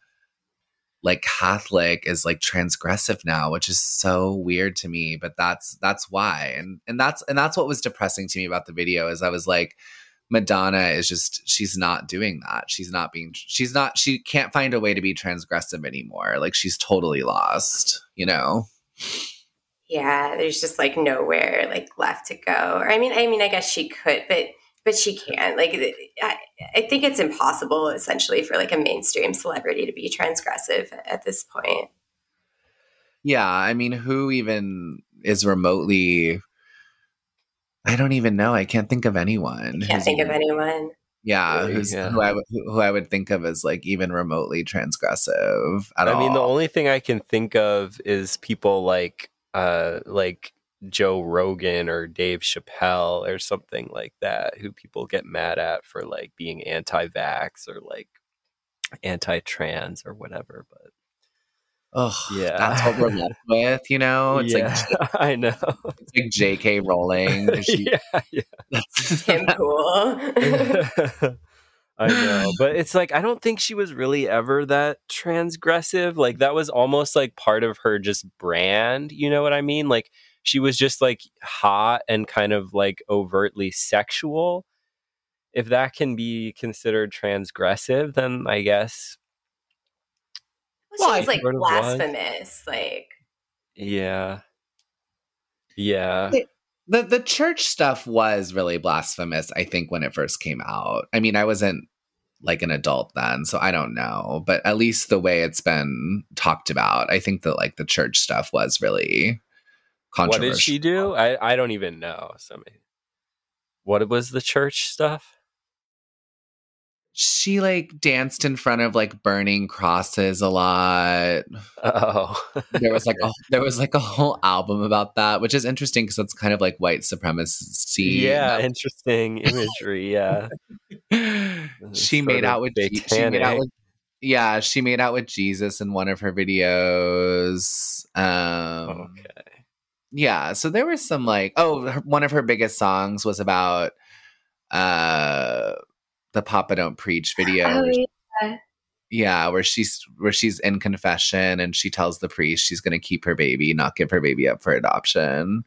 like Catholic is like transgressive now, which is so weird to me. But that's that's why, and and that's and that's what was depressing to me about the video is I was like. Madonna is just she's not doing that. She's not being she's not she can't find a way to be transgressive anymore. Like she's totally lost, you know. yeah, there's just like nowhere like left to go. Or I mean, I mean, I guess she could, but but she can't. Like, I, I think it's impossible essentially for like a mainstream celebrity to be transgressive at this point. Yeah, I mean, who even is remotely I don't even know. I can't think of anyone. Can't who's think of anyone. Yeah, Really, who's, yeah. who I would who who I would think of as like even remotely transgressive at I all. mean, the only thing I can think of is people like uh like Joe Rogan or Dave Chappelle or something like that, who people get mad at for like being anti-vax or like anti-trans or whatever. But Ugh, Yeah. that's what we're left with. You know, it's yeah, I know. it's like J.K. Rowling. She- yeah, yeah. that's- Kim Pool. I know, but it's like I don't think she was really ever that transgressive. Like that was almost like part of her just brand. You know what I mean? Like she was just like hot and kind of like overtly sexual. If that can be considered transgressive, then I guess Well, Well, she was I like sort of was. blasphemous. Like, yeah, yeah, the the church stuff was really blasphemous. I think when it first came out. I mean, I wasn't like an adult then, so I don't know. But at least the way it's been talked about, I think that like the church stuff was really controversial. What did she do? I I don't even know. So maybe- what was the church stuff? She like danced in front of like burning crosses a lot. Oh, There was like a, there was like a whole album about that, which is interesting because that's kind of like white supremacy. yeah, interesting imagery. Yeah. she made out with she made out with yeah she made out with jesus in one of her videos um Okay. yeah so there was some like oh her, one of her biggest songs was about uh the papa don't preach video oh, yeah. yeah where she's where she's in confession and she tells the priest she's going to keep her baby not give her baby up for adoption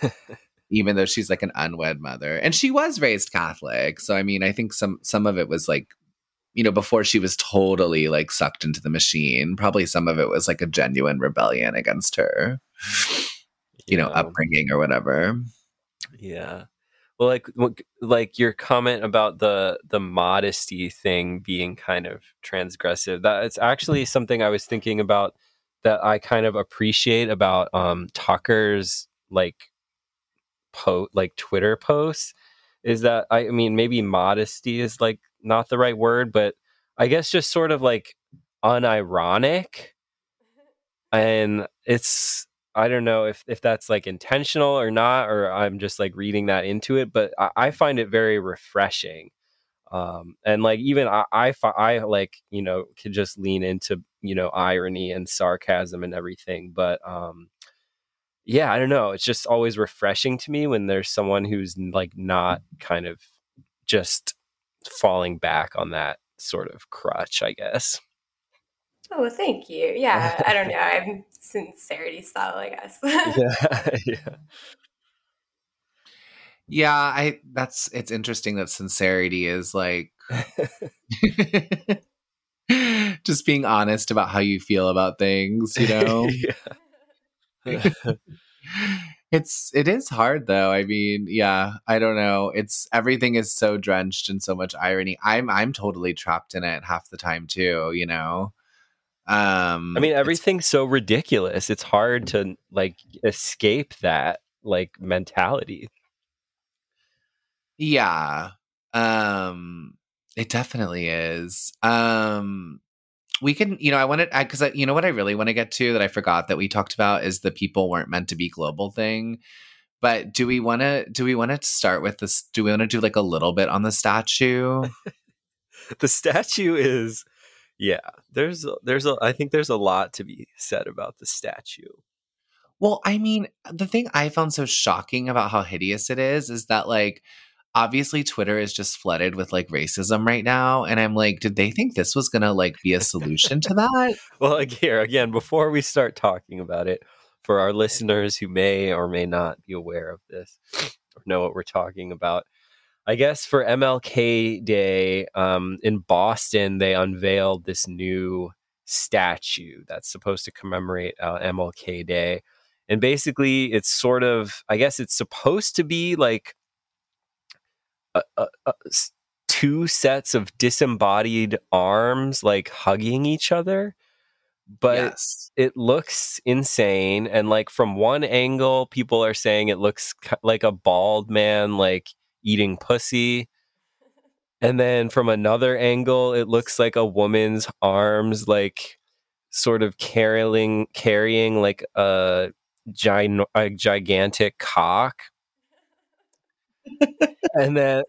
even though she's like an unwed mother and she was raised catholic so i mean i think some some of it was like you know before she was totally like sucked into the machine probably some of it was like a genuine rebellion against her you know upbringing or whatever Yeah. Well, like like your comment about the the modesty thing being kind of transgressive. That it's actually something I was thinking about that I kind of appreciate about um Tucker's like po like Twitter posts is that I, I mean maybe modesty is like not the right word, but I guess just sort of like unironic and it's I don't know if if that's like intentional or not, or I'm just like reading that into it. But I, I find it very refreshing, um, and like even I, I I like you know could just lean into you know irony and sarcasm and everything. But um, yeah, I don't know. It's just always refreshing to me when there's someone who's like not kind of just falling back on that sort of crutch, I guess. Oh, thank you. Yeah, I don't know. I'm sincerity style, I guess. yeah, yeah. Yeah, I that's it's interesting that sincerity is like just being honest about how you feel about things, you know. yeah. it's it is hard though. I mean, yeah, I don't know. It's everything is so drenched in so much irony. I'm I'm totally trapped in it half the time too, you know. Um I mean, everything's so ridiculous. It's hard to like escape that like mentality. Yeah. Um it definitely is. Um we can, you know, I wanted I cuz I, you know what I really want to get to that I forgot that we talked about is the people weren't meant to be global thing. But do we want to do we want to start with this do we want to do like a little bit on the statue? The statue is, yeah. There's there's a I think there's a lot to be said about the statue. Well, I mean, the thing I found so shocking about how hideous it is is that like obviously Twitter is just flooded with like racism right now and I'm like, did they think this was going to like be a solution to that? Well, like here again, before we start talking about it, for our listeners who may or may not be aware of this or know what we're talking about, I guess for MLK Day um, in Boston, they unveiled this new statue that's supposed to commemorate uh, MLK Day. And basically, it's sort of, I guess it's supposed to be like a, a, a, two sets of disembodied arms like hugging each other. But yes. it looks insane and like from one angle people are saying it looks like a bald man like eating pussy and then from another angle it looks like a woman's arms like sort of carrying carrying like a, gin- a gigantic cock and then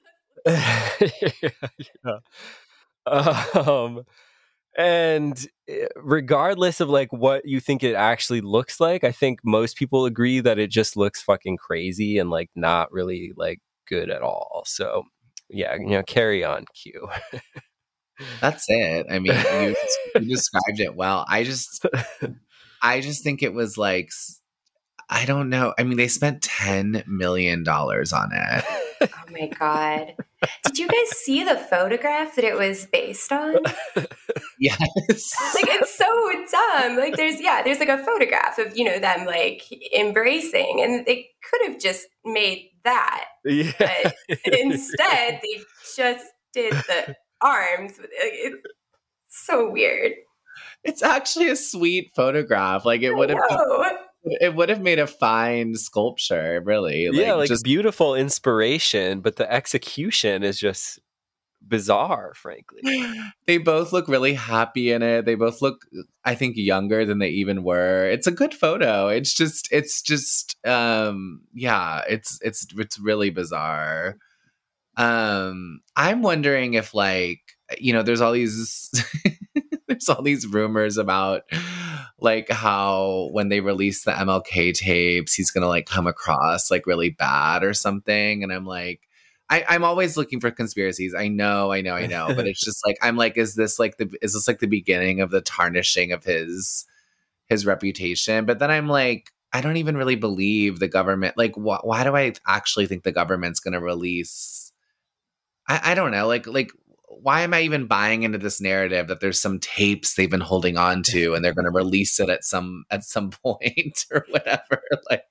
yeah. um and eh, regardless of like what you think it actually looks like i think most people agree that it just looks fucking crazy and like not really like good at all so yeah you know carry on q That's it. I mean, you, you described it well. I just, I just think it was like, I don't know. I mean, they spent ten million dollars on it. Oh my god. Did you guys see the photograph that it was based on? Yes. like it's so dumb. Like there's yeah, there's like a photograph of, you know, them like embracing and they could have just made that. yeah But instead they just did the arms. Like, It's so weird. It's actually a sweet photograph. Like it would have. It would have made a fine sculpture. Really. yeah like just beautiful inspiration but the execution is just bizarre frankly they both look really happy in it. They both look, I think, younger than they even were. It's a good photo. It's just, it's just, um, yeah, it's it's it's really bizarre. Um, I'm wondering if, like, you know, there's all these, there's all these rumors about, like, how when they release the MLK tapes, he's gonna like come across like really bad or something, and I'm like. I, I'm always looking for conspiracies. I know, I know, I know, but it's just like I'm like, is this like the is this like the beginning of the tarnishing of his his reputation? But then I'm like, I don't even really believe the government. Like, wh- why do I actually think the government's to release? I, I don't know. Like, like why am I even buying into this narrative that there's some tapes they've been holding on to and they're going to release it at some at some point or whatever? Like,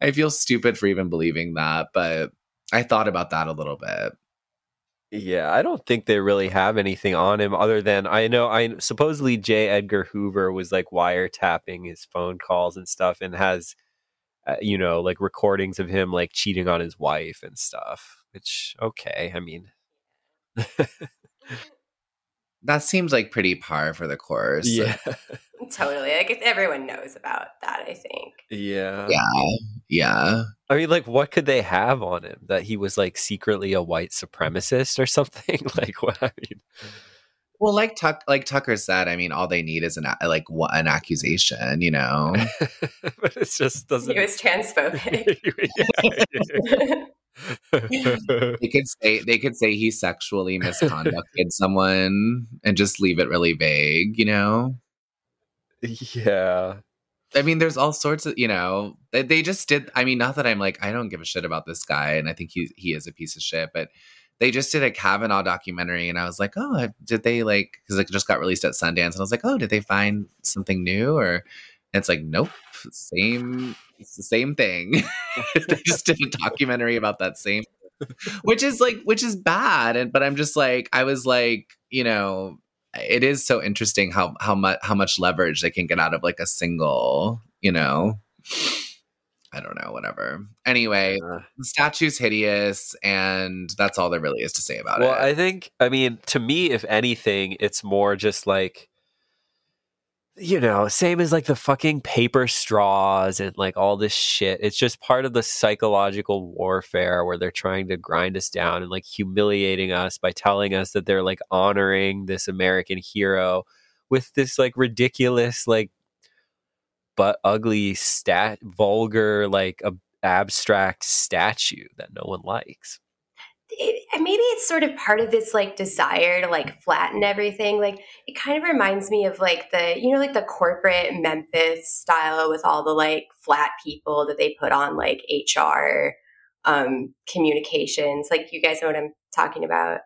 I feel stupid for even believing that, but I thought about that a little bit. Yeah, I don't think they really have anything on him other than I know I supposedly J. Edgar Hoover was like wiretapping his phone calls and stuff and has uh, you know like recordings of him like cheating on his wife and stuff. Which okay, I mean That seems like pretty par for the course. yeah. totally. Like if everyone knows about that, I think. Yeah. Yeah. Yeah. I mean, like, what could they have on him that he was like secretly a white supremacist or something? like, what? I mean, Well, like Tuck, like Tucker said, I mean, all they need is an like an accusation, you know. but it just doesn't. He was transphobic. they could say they could say he sexually misconducted someone and just leave it really vague, you know. yeah. I mean, there's all sorts of, you know, they, they just did. I mean, not that I'm like, I don't give a shit about this guy, and I think he he is a piece of shit, but they just did a Kavanaugh documentary, and I was like, oh, did they like? Because it just got released at Sundance, and I was like, oh, did they find something new? Or it's like, nope, same, it's the same thing. they just did a documentary about that same, which is like, which is bad, and but I'm just like, I was like, you know, it is so interesting how how much how much leverage they can get out of like a single, you know. I don't know, whatever. Anyway, Uh, the statue's hideous, and that's all there really is to say about well, it. Well, I think, I mean, to me, if anything, it's more just like, you know, same as like the fucking paper straws and like all this shit. It's just part of the psychological warfare where they're trying to grind us down and like humiliating us by telling us that they're like honoring this American hero with this like ridiculous, like, but ugly stat, vulgar, like a abstract statue that no one likes. it, maybe it's sort of part of this like desire to like flatten everything like it kind of reminds me of like the you know like the corporate memphis style with all the like flat people that they put on like hr um communications like you guys know what i'm talking about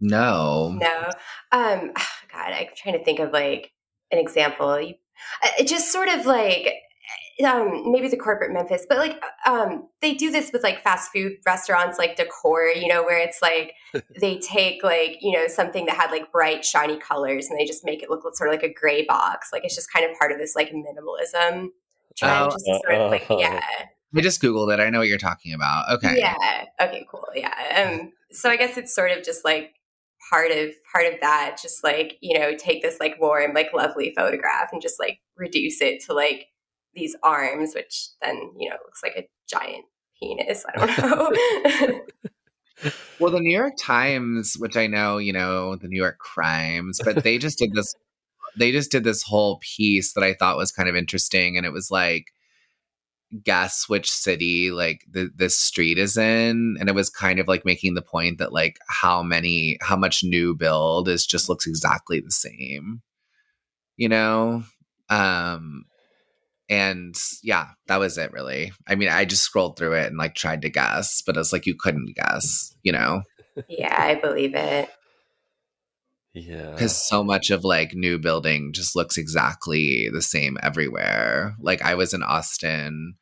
no. no um god i'm trying to think of like an example you, it just sort of like um maybe the corporate memphis but like um they do this with like fast food restaurants like decor you know where it's like they take like you know something that had like bright shiny colors and they just make it look sort of like a gray box like it's just kind of part of this like minimalism trend Oh. sort of like yeah I just googled it. I know what you're talking about. Okay. yeah. Okay. Cool. Yeah. Um. So I guess it's sort of just like part of part of that. Just like you know, take this like warm, like lovely photograph and just like reduce it to like these arms, which then you know looks like a giant penis. I don't know. Well, the New York Times, which I know, you know, the New York Crimes, but they just did this they just did this whole piece that I thought was kind of interesting and it was like guess which city like the this street is in and it was kind of like making the point that like how many how much new build is just looks exactly the same you know? Um and yeah that was it really. I mean i just scrolled through it and like tried to guess but it's like you couldn't guess you know? Yeah, I believe it. Yeah. because so much of like new building just looks exactly the same everywhere like i was in austin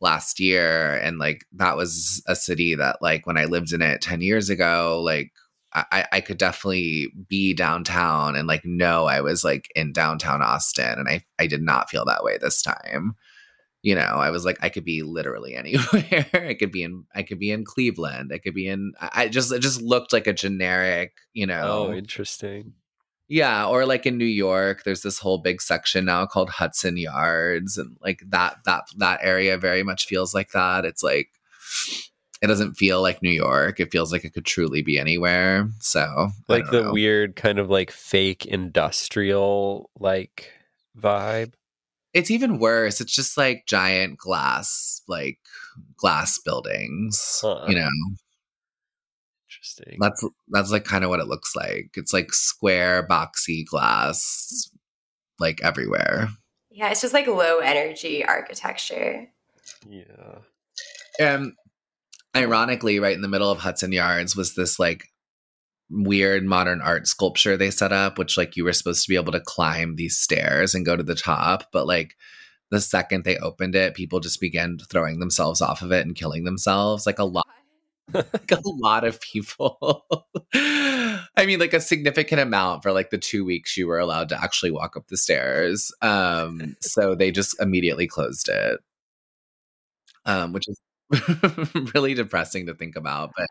last year and like that was a city that like when i lived in it 10 years ago like I, I could definitely be downtown and like know I was like in downtown Austin and I, I did not feel that way this time. You know, I was like I could be literally anywhere. I could be in I could be in Cleveland. I could be in I just it just looked like a generic, you oh, know. Oh, interesting. Yeah, or like in New York, there's this whole big section now called Hudson Yards, and like that that that area very much feels like that. It's like it doesn't feel like New York. It feels like it could truly be anywhere. So Like the know. weird kind of like fake industrial like vibe. It's even worse. It's just like giant glass, like glass buildings. Huh. You know, Interesting. that's that's like kind of what it looks like. It's like square, boxy glass, like everywhere. Yeah, it's just like low energy architecture. yeah. And ironically, right in the middle of Hudson Yards was this like weird modern art sculpture they set up, which like you were supposed to be able to climb these stairs and go to the top. But like the second they opened it, people just began throwing themselves off of it and killing themselves. Like a lot like a lot of people. I mean, like a significant amount for like the two weeks you were allowed to actually walk up the stairs. Um, so they just immediately closed it, um, which is really depressing to think about. But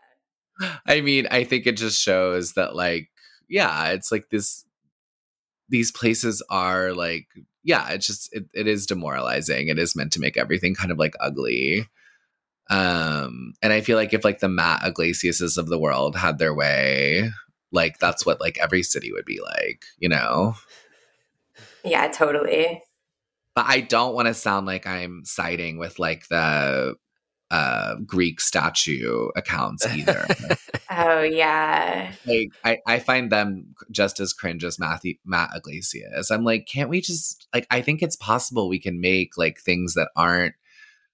I mean, I think it just shows that, like, yeah, it's like this these places are like yeah it's just it, it is demoralizing. It is meant to make everything kind of like ugly. Um and i feel like if like the matt yglesiases of the world had their way like that's what like every city would be like you know? Yeah, totally. but i don't want to sound like i'm siding with like the uh greek statue accounts either Oh yeah. like I, I find them just as cringe as Matthew, Matt Yglesias. I'm like, can't we just like I think it's possible we can make like things that aren't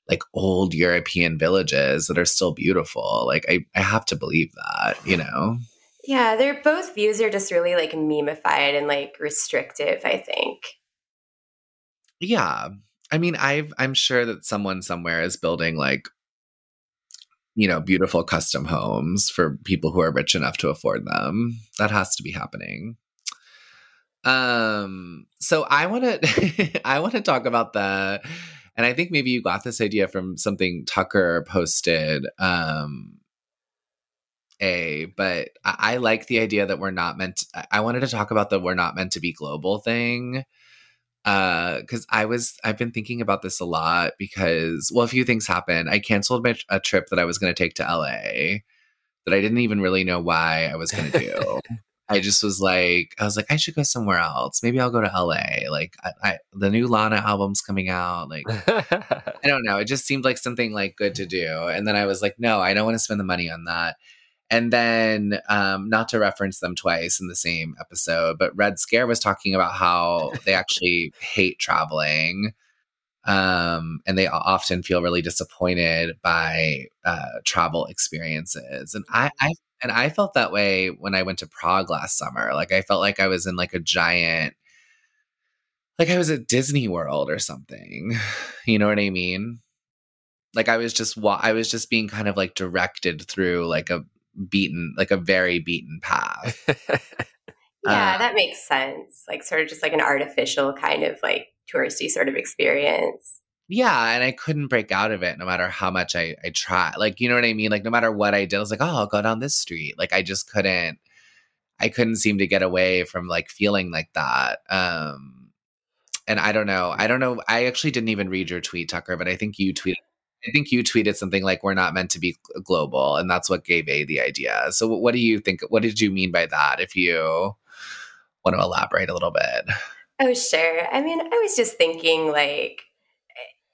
like old European villages that are still beautiful. Like I, I have to believe that, you know? Yeah, they're both views are just really like memeified and like restrictive, I think. Yeah. I mean, I've I'm sure that someone somewhere is building like you know, beautiful custom homes for people who are rich enough to afford them. That has to be happening. Um, so I want to I want to talk about the and I think maybe you got this idea from something Tucker posted um a but I, I like the idea that we're not meant I- I wanted to talk about the we're not meant to be global thing uh because i was i've been thinking about this a lot because well a few things happened. I canceled my, a trip that i was going to take to la that i didn't even really know why i was going to do. I just was like i was like i should go somewhere else. Maybe i'll go to la like I, I the new lana album's coming out like i don't know. It just seemed like something like good to do. And then i was like no i don't want to spend the money on that and then, um, not to reference them twice in the same episode, but Red Scare was talking about how they actually hate traveling. Um, and they often feel really disappointed by uh, travel experiences. And I, I, and I felt that way when I went to Prague last summer. Like I felt like I was in like a giant, like I was at Disney World or something. You know what I mean? Like I was just, wa- I was just being kind of like directed through like a beaten like a very beaten path Yeah, Uh, that makes sense. Like sort of just like an artificial kind of like touristy sort of experience. yeah and i couldn't break out of it no matter how much i i tried like you know what i mean like no matter what i did i was like oh i'll go down this street like i just couldn't i couldn't seem to get away from like feeling like that um and i don't know i don't know i actually didn't even read your tweet tucker but i think you tweeted I think you tweeted something like "We're not meant to be global," and that's what gave A the idea. So, what do you think? What did you mean by that? If you want to elaborate a little bit, Oh, sure. I mean, I was just thinking like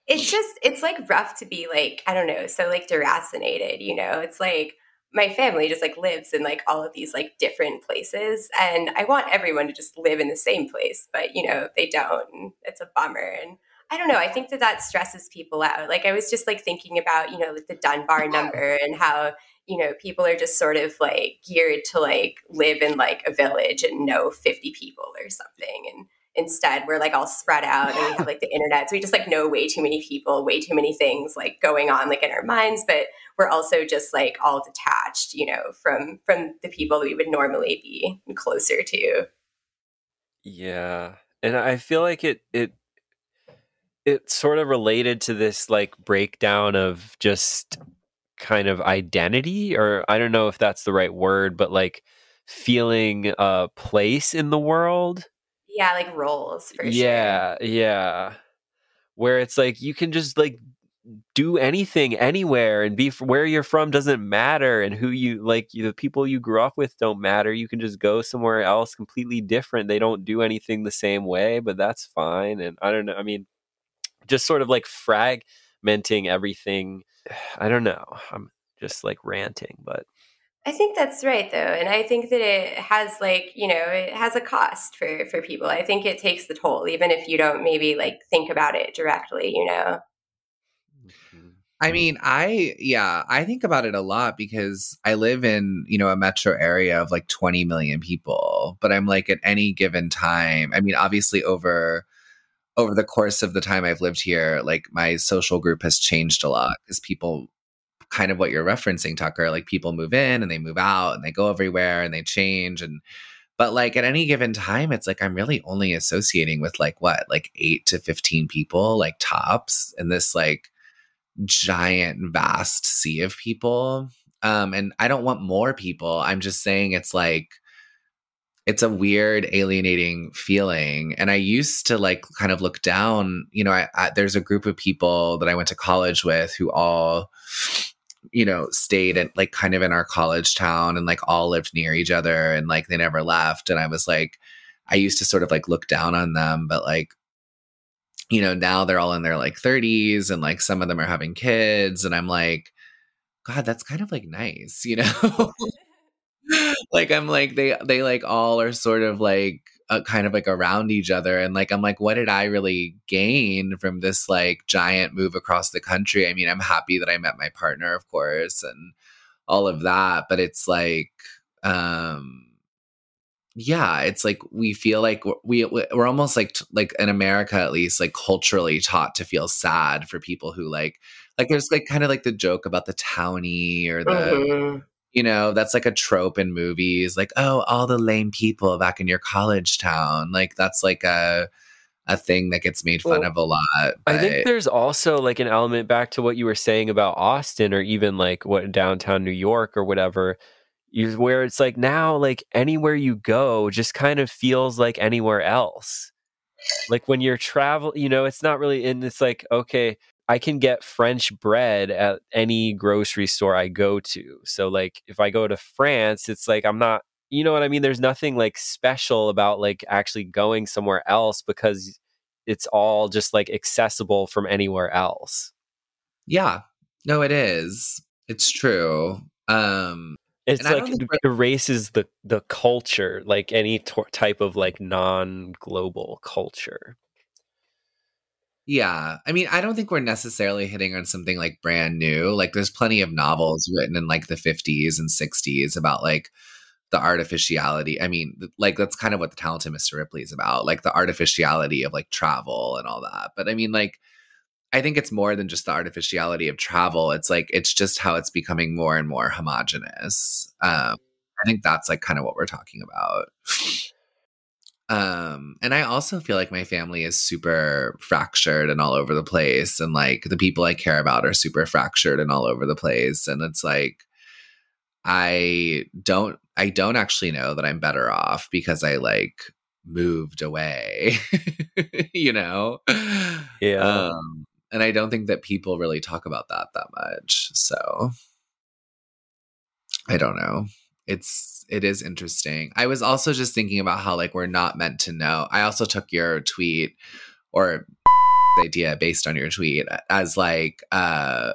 it's just it's like rough to be like, I don't know, so like deracinated, you know? It's like my family just like lives in like all of these like different places and I want everyone to just live in the same place, but you know, they don't. And it's a bummer and I don't know. I think that that stresses people out. Like I was just like thinking about, you know, like the Dunbar number and how, you know, people are just sort of like geared to like live in like a village and know 50 people or something. And instead we're like all spread out and we have like the internet. So we just like know way too many people, way too many things like going on like in our minds, but we're also just like all detached, you know, from from the people that we would normally be closer to. Yeah. And I feel like it it it sort of related to this like breakdown of just kind of identity or I don't know if that's the right word, but like feeling a place in the world. Yeah, like roles for sure. yeah, yeah. Where it's like you can just like do anything anywhere and be f- where you're from doesn't matter and who you like you, the people you grew up with don't matter you can just go somewhere else completely different they don't do anything the same way but that's fine and i don't know i mean just sort of like fragmenting everything i don't know i'm just like ranting but I think that's right though. And I think that it has like, you know, it has a cost for for people. I think it takes the toll even if you don't maybe like think about it directly, you know. Mm-hmm. I mean, I yeah, I think about it a lot because I live in, you know, a metro area of like 20 million people, but I'm like at any given time, I mean, obviously over over the course of the time I've lived here, like my social group has changed a lot because people kind of what you're referencing, Tucker, like people move in and they move out and they go everywhere and they change and but like at any given time it's like I'm really only associating with like what, like 8 to 15 people, like tops in this like giant vast sea of people um and i don't want more people. I'm just saying it's like it's a weird alienating feeling and i used to like kind of look down you know I, I, there's a group of people that i went to college with who all you know stayed at like kind of in our college town and like all lived near each other and like they never left and i was like i used to sort of like look down on them but like you know now they're all in their like 30s and like some of them are having kids and i'm like god that's kind of like nice you know like I'm like they they like all are sort of like kind of like around each other and like I'm like what did I really gain from this like giant move across the country? I mean, I'm happy that I met my partner, of course, and all of that, but it's like um yeah, it's like we feel like we we're almost like like in America at least like culturally taught to feel sad for people who like like there's like kind of like the joke about the townie or the mm-hmm you know that's like a trope in movies like oh all the lame people back in your college town. Like that's like a a thing that gets made fun well, of a lot but... i think there's also like an element back to what you were saying about austin or even like what downtown new york or whatever you, where it's like now like anywhere you go just kind of feels like anywhere else. Like when you're travel you know it's not really and it's like okay I can get French bread at any grocery store I go to. So like if I go to France, it's like I'm not you know what I mean? There's nothing like special about like actually going somewhere else because it's all just like accessible from anywhere else. Yeah. No, it is. It's true. Um it's like it erases the the culture, like any t- type of like non-global culture. Yeah. I mean, I don't think we're necessarily hitting on something like brand new. Like there's plenty of novels written in like the 50s and 60s about like the artificiality. I mean, like that's kind of what the talented Mr. Ripley is about, like the artificiality of like travel and all that. But I mean, like I think it's more than just the artificiality of travel. It's like it's just how it's becoming more and more homogenous. Um, I think that's like kind of what we're talking about. Um, and I also feel like my family is super fractured and all over the place. And like the people I care about are super fractured and all over the place. And it's like, I don't, I don't actually know that I'm better off because I like moved away, you know? Yeah. Um, and I don't think that people really talk about that that much. So I don't know it's it is interesting. I was also just thinking about how like we're not meant to know. I also took your tweet or idea based on your tweet as like uh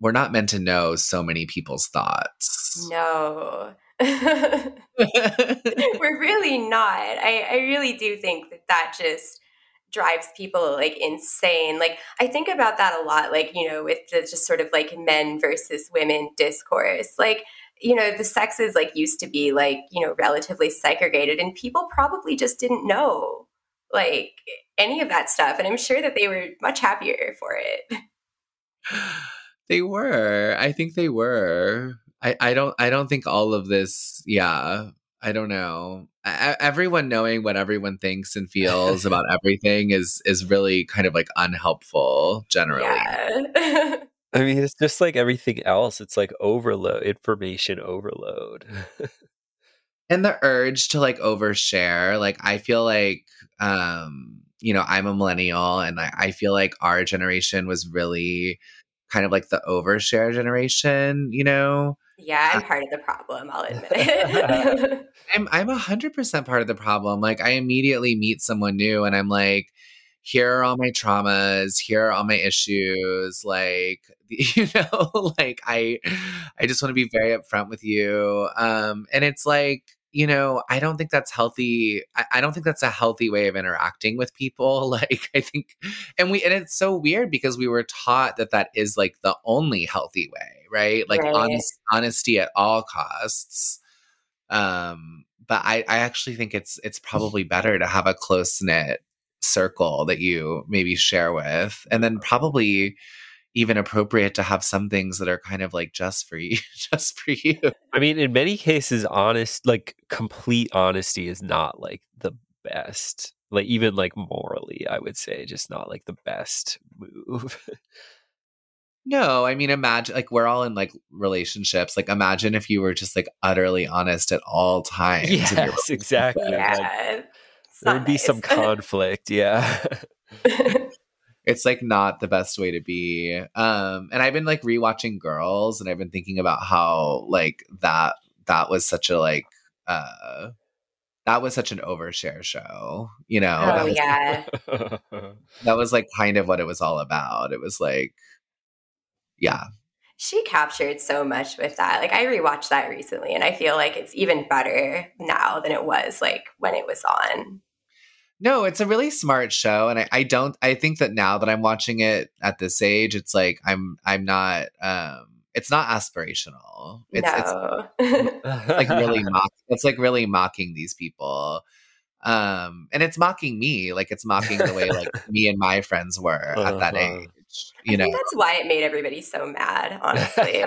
we're not meant to know so many people's thoughts. No. we're really not. I, I really do think that that just drives people like insane. Like I think about that a lot, like, you know, with the just sort of like men versus women discourse. Like you know the sexes like used to be like you know relatively segregated and people probably just didn't know like any of that stuff and i'm sure that they were much happier for it. They were. I think they were. I i don't i don't think all of this yeah i don't know. I, everyone knowing what everyone thinks and feels about everything is is really kind of like unhelpful generally. Yeah. I mean, it's just like everything else. It's like overload, information overload. and the urge to like overshare. Like, I feel like, um, you know, I'm a millennial and I, I feel like our generation was really kind of like the overshare generation, you know? Yeah, I'm part of the problem, I'll admit it. I'm I'm a hundred percent part of the problem. Like I immediately meet someone new and I'm like, here are all my traumas here are all my issues like you know like i i just want to be very upfront with you um and it's like you know i don't think that's healthy I, I, don't think that's a healthy way of interacting with people like i think and we and it's so weird because we were taught that that is like the only healthy way right like right. Honest, honesty at all costs um but I, I actually think it's it's probably better to have a close knit circle that you maybe share with and then probably even appropriate to have some things that are kind of like just for you just for you i mean in many cases honest like complete honesty is not like the best like even like morally i would say just not like the best move No, I mean, imagine like we're all in like relationships. Like, imagine if you were just like utterly honest at all times. Yes, exactly. Yeah. it's there not would be some conflict. Yeah. it's like not the best way to be um and i've been like rewatching girls and i've been thinking about how like that that was such a like uh that was such an overshare show you know that, oh was, yeah. that was like kind of what it was all about it was like yeah She captured so much with that. Like I rewatched that recently and I feel like it's even better now than it was like when it was on. No it's a really smart show and I, I don't i think that now that i'm watching it at this age it's like i'm i'm not um it's not aspirational it's it's no. like really mock it's like really mocking these people um and it's mocking me like it's mocking the way like me and my friends were at that Uh-huh. age I you know think that's why it made everybody so mad, honestly.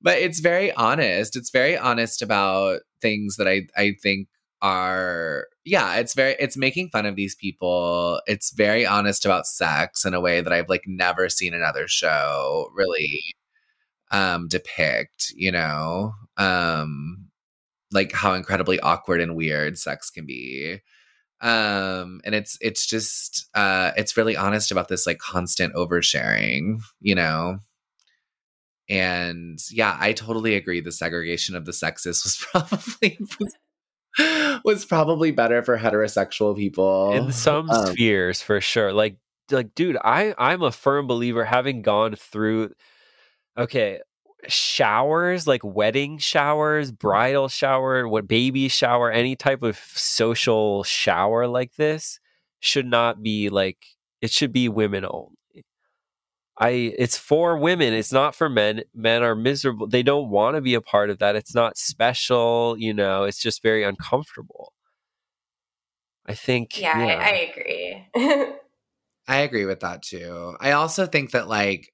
But it's very honest. It's very honest about things that i i think are yeah it's very it's making fun of these people. It's very honest about sex in a way that i've like never seen another show really um depict you know? Um like how incredibly awkward and weird sex can be. Um and it's it's just uh it's really honest about this like constant oversharing you know and yeah i totally agree the segregation of the sexes was probably was probably better for heterosexual people. in some Um, spheres for sure. Like like dude i i'm a firm believer having gone through okay showers like wedding showers bridal shower what baby shower any type of social shower like this should not be like it should be women only i it's for women it's not for men men are miserable they don't want to be a part of that it's not special you know it's just very uncomfortable i think yeah, yeah. I, I agree. I agree with that too. I also think that like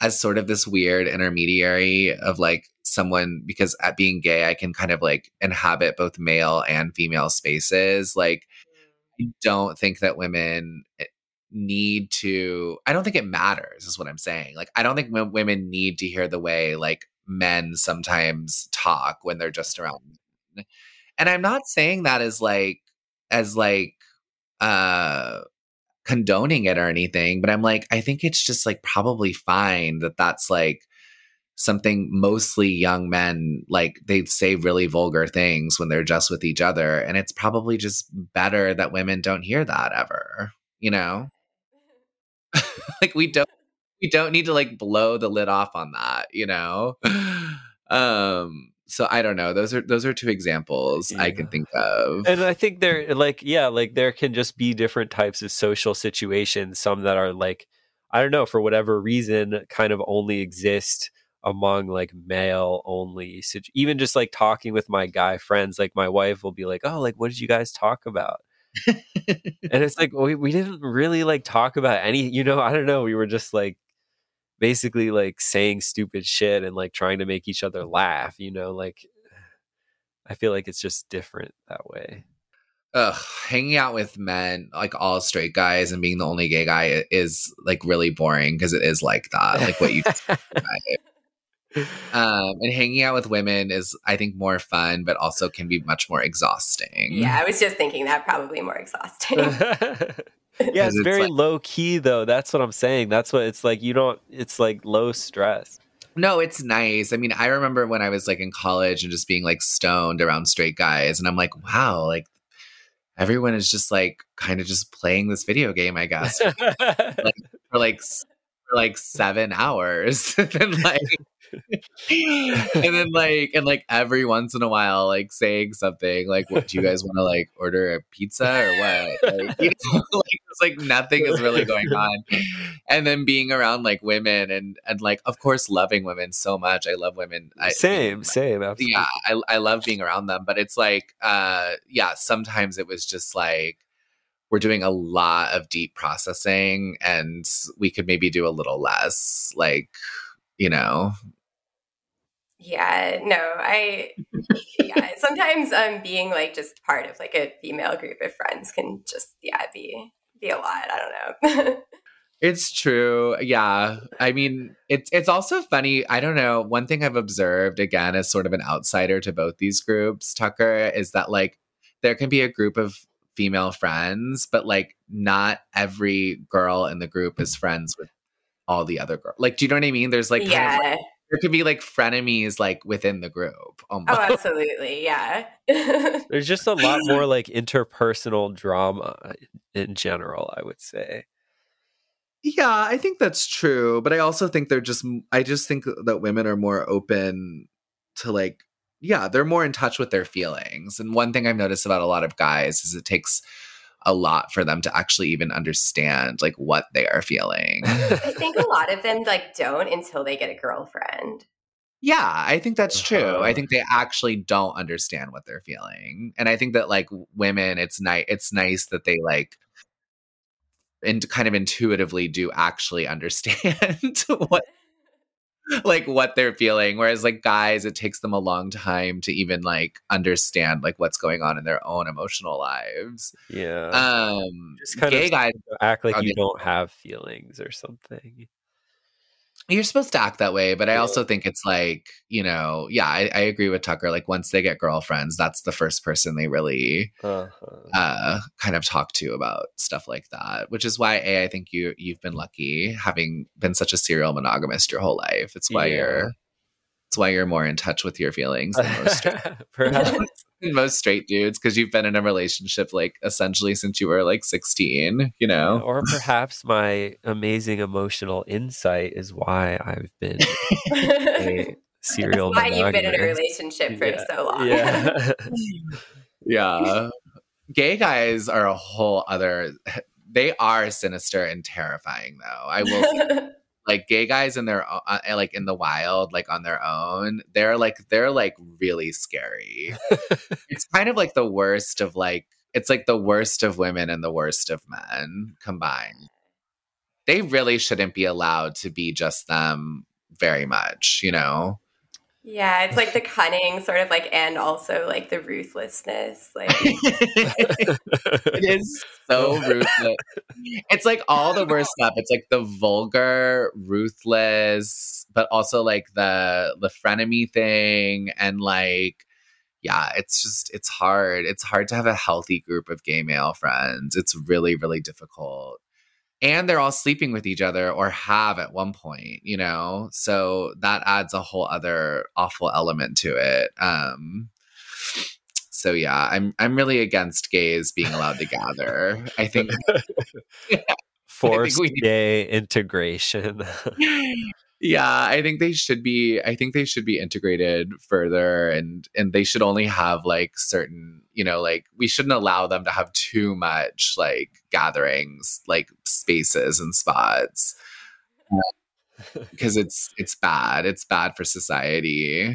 as sort of this weird intermediary of like someone because at being gay I can kind of like inhabit both male and female spaces. Like I don't think that women eh, need to I don't think it matters is what I'm saying. Like I don't think women need to hear the way like men sometimes talk when they're just around men. And I'm not saying that as like as like uh condoning it or anything, but I'm like, I think it's just like probably fine that that's like something mostly young men like they say really vulgar things when they're just with each other. And it's probably just better that women don't hear that ever, you know? like we don't we don't need to like blow the lid off on that, you know? Um so I don't know. Those are those are two examples I can think of. and i think there like yeah like there can just be different types of social situations some that are like i don't know for whatever reason kind of only exist among like male only situ- even just like talking with my guy friends like my wife will be like oh like what did you guys talk about and it's like we, we didn't really like talk about any you know i don't know we were just like basically like saying stupid shit and like trying to make each other laugh you know like i feel like it's just different that way Ugh, hanging out with men, like all straight guys, and being the only gay guy is like really boring because it is like that, like what you. um, and hanging out with women is, I think, more fun, but also can be much more exhausting. yeah, I was just thinking that probably more exhausting. yeah, it's it's very like- low key though. That's what I'm saying. That's what it's like. You don't. It's like low stress. No, it's nice. I mean, I remember when I was like in college and just being like stoned around straight guys, and I'm like, wow, like everyone is just like kind of just playing this video game, I guess, for like s- for like seven hours and like and then like and like every once in a while like saying something like what do you guys want to like order a pizza or what like, you know, like it's like nothing is really going on and then being around like women and and like of course loving women so much i love women I, same, same. Absolutely. yeah I, I love being around them but it's like uh yeah sometimes it was just like we're doing a lot of deep processing and we could maybe do a little less like you know yeah, no, I yeah, sometimes um being like just part of like a female group of friends can just yeah be be a lot. I don't know. It's true. Yeah. I mean, it's it's also funny. I don't know. One thing I've observed again as sort of an outsider to both these groups, Tucker, is that like there can be a group of female friends, but like not every girl in the group is friends with all the other girls. Like, do you know what I mean? There's like kind of, yeah. like- there could be like frenemies like within the group. Oh, almost. oh, absolutely. Yeah. There's just a lot more like interpersonal drama in general, I would say. Yeah, I think that's true, but I also think they're just I just think that women are more open to like yeah, they're more in touch with their feelings. And one thing I've noticed about a lot of guys is it takes a lot for them to actually even understand like what they are feeling. I think a lot of them like don't until they get a girlfriend. yeah, I think that's true. Uh-huh. I think they actually don't understand what they're feeling. And I think that like women it's nice it's nice that they like and kind of intuitively do actually understand what like what they're feeling whereas like guys it takes them a long time to even like understand like what's going on in their own emotional lives Yeah. um Just kind gay of guys act like you don't have feelings or something. You're supposed to act that way but i also think it's like you know yeah I, I agree with tucker like once they get girlfriends that's the first person they really Uh-huh. uh kind of talk to about stuff like that which is why a i think you you've been lucky having been such a serial monogamist your whole life it's why Yeah. you're it's why you're more in touch with your feelings than most Perhaps. Than most straight dudes because you've been in a relationship like essentially since you were like 16 you know Or perhaps my amazing emotional insight is why I've been a serial Why you've been in a relationship for Yeah. so long. Yeah. yeah gay guys are a whole other they are sinister and terrifying though i will say like gay guys in their uh, like in the wild like on their own they're like they're like really scary. It's kind of like the worst of like it's like the worst of women and the worst of men combined. They really shouldn't be allowed to be just them very much you know yeah, it's like the cunning sort of like and also like the ruthlessness. Like it is so ruthless. It's like all the worst stuff. It's like the vulgar, ruthless, but also like the the frenemy thing, and like, yeah, it's just it's hard. It's hard to have a healthy group of gay male friends. It's really really difficult. And they're all sleeping with each other or have at one point, you know? So that adds a whole other awful element to it. Um so yeah, I'm I'm really against gays being allowed to gather. I think Forced we gay integration. yeah, I think they should be I think they should be integrated further and and they should only have like certain, you know, like we shouldn't allow them to have too much like gatherings, like spaces and spots. Because it's it's bad. It's bad for society.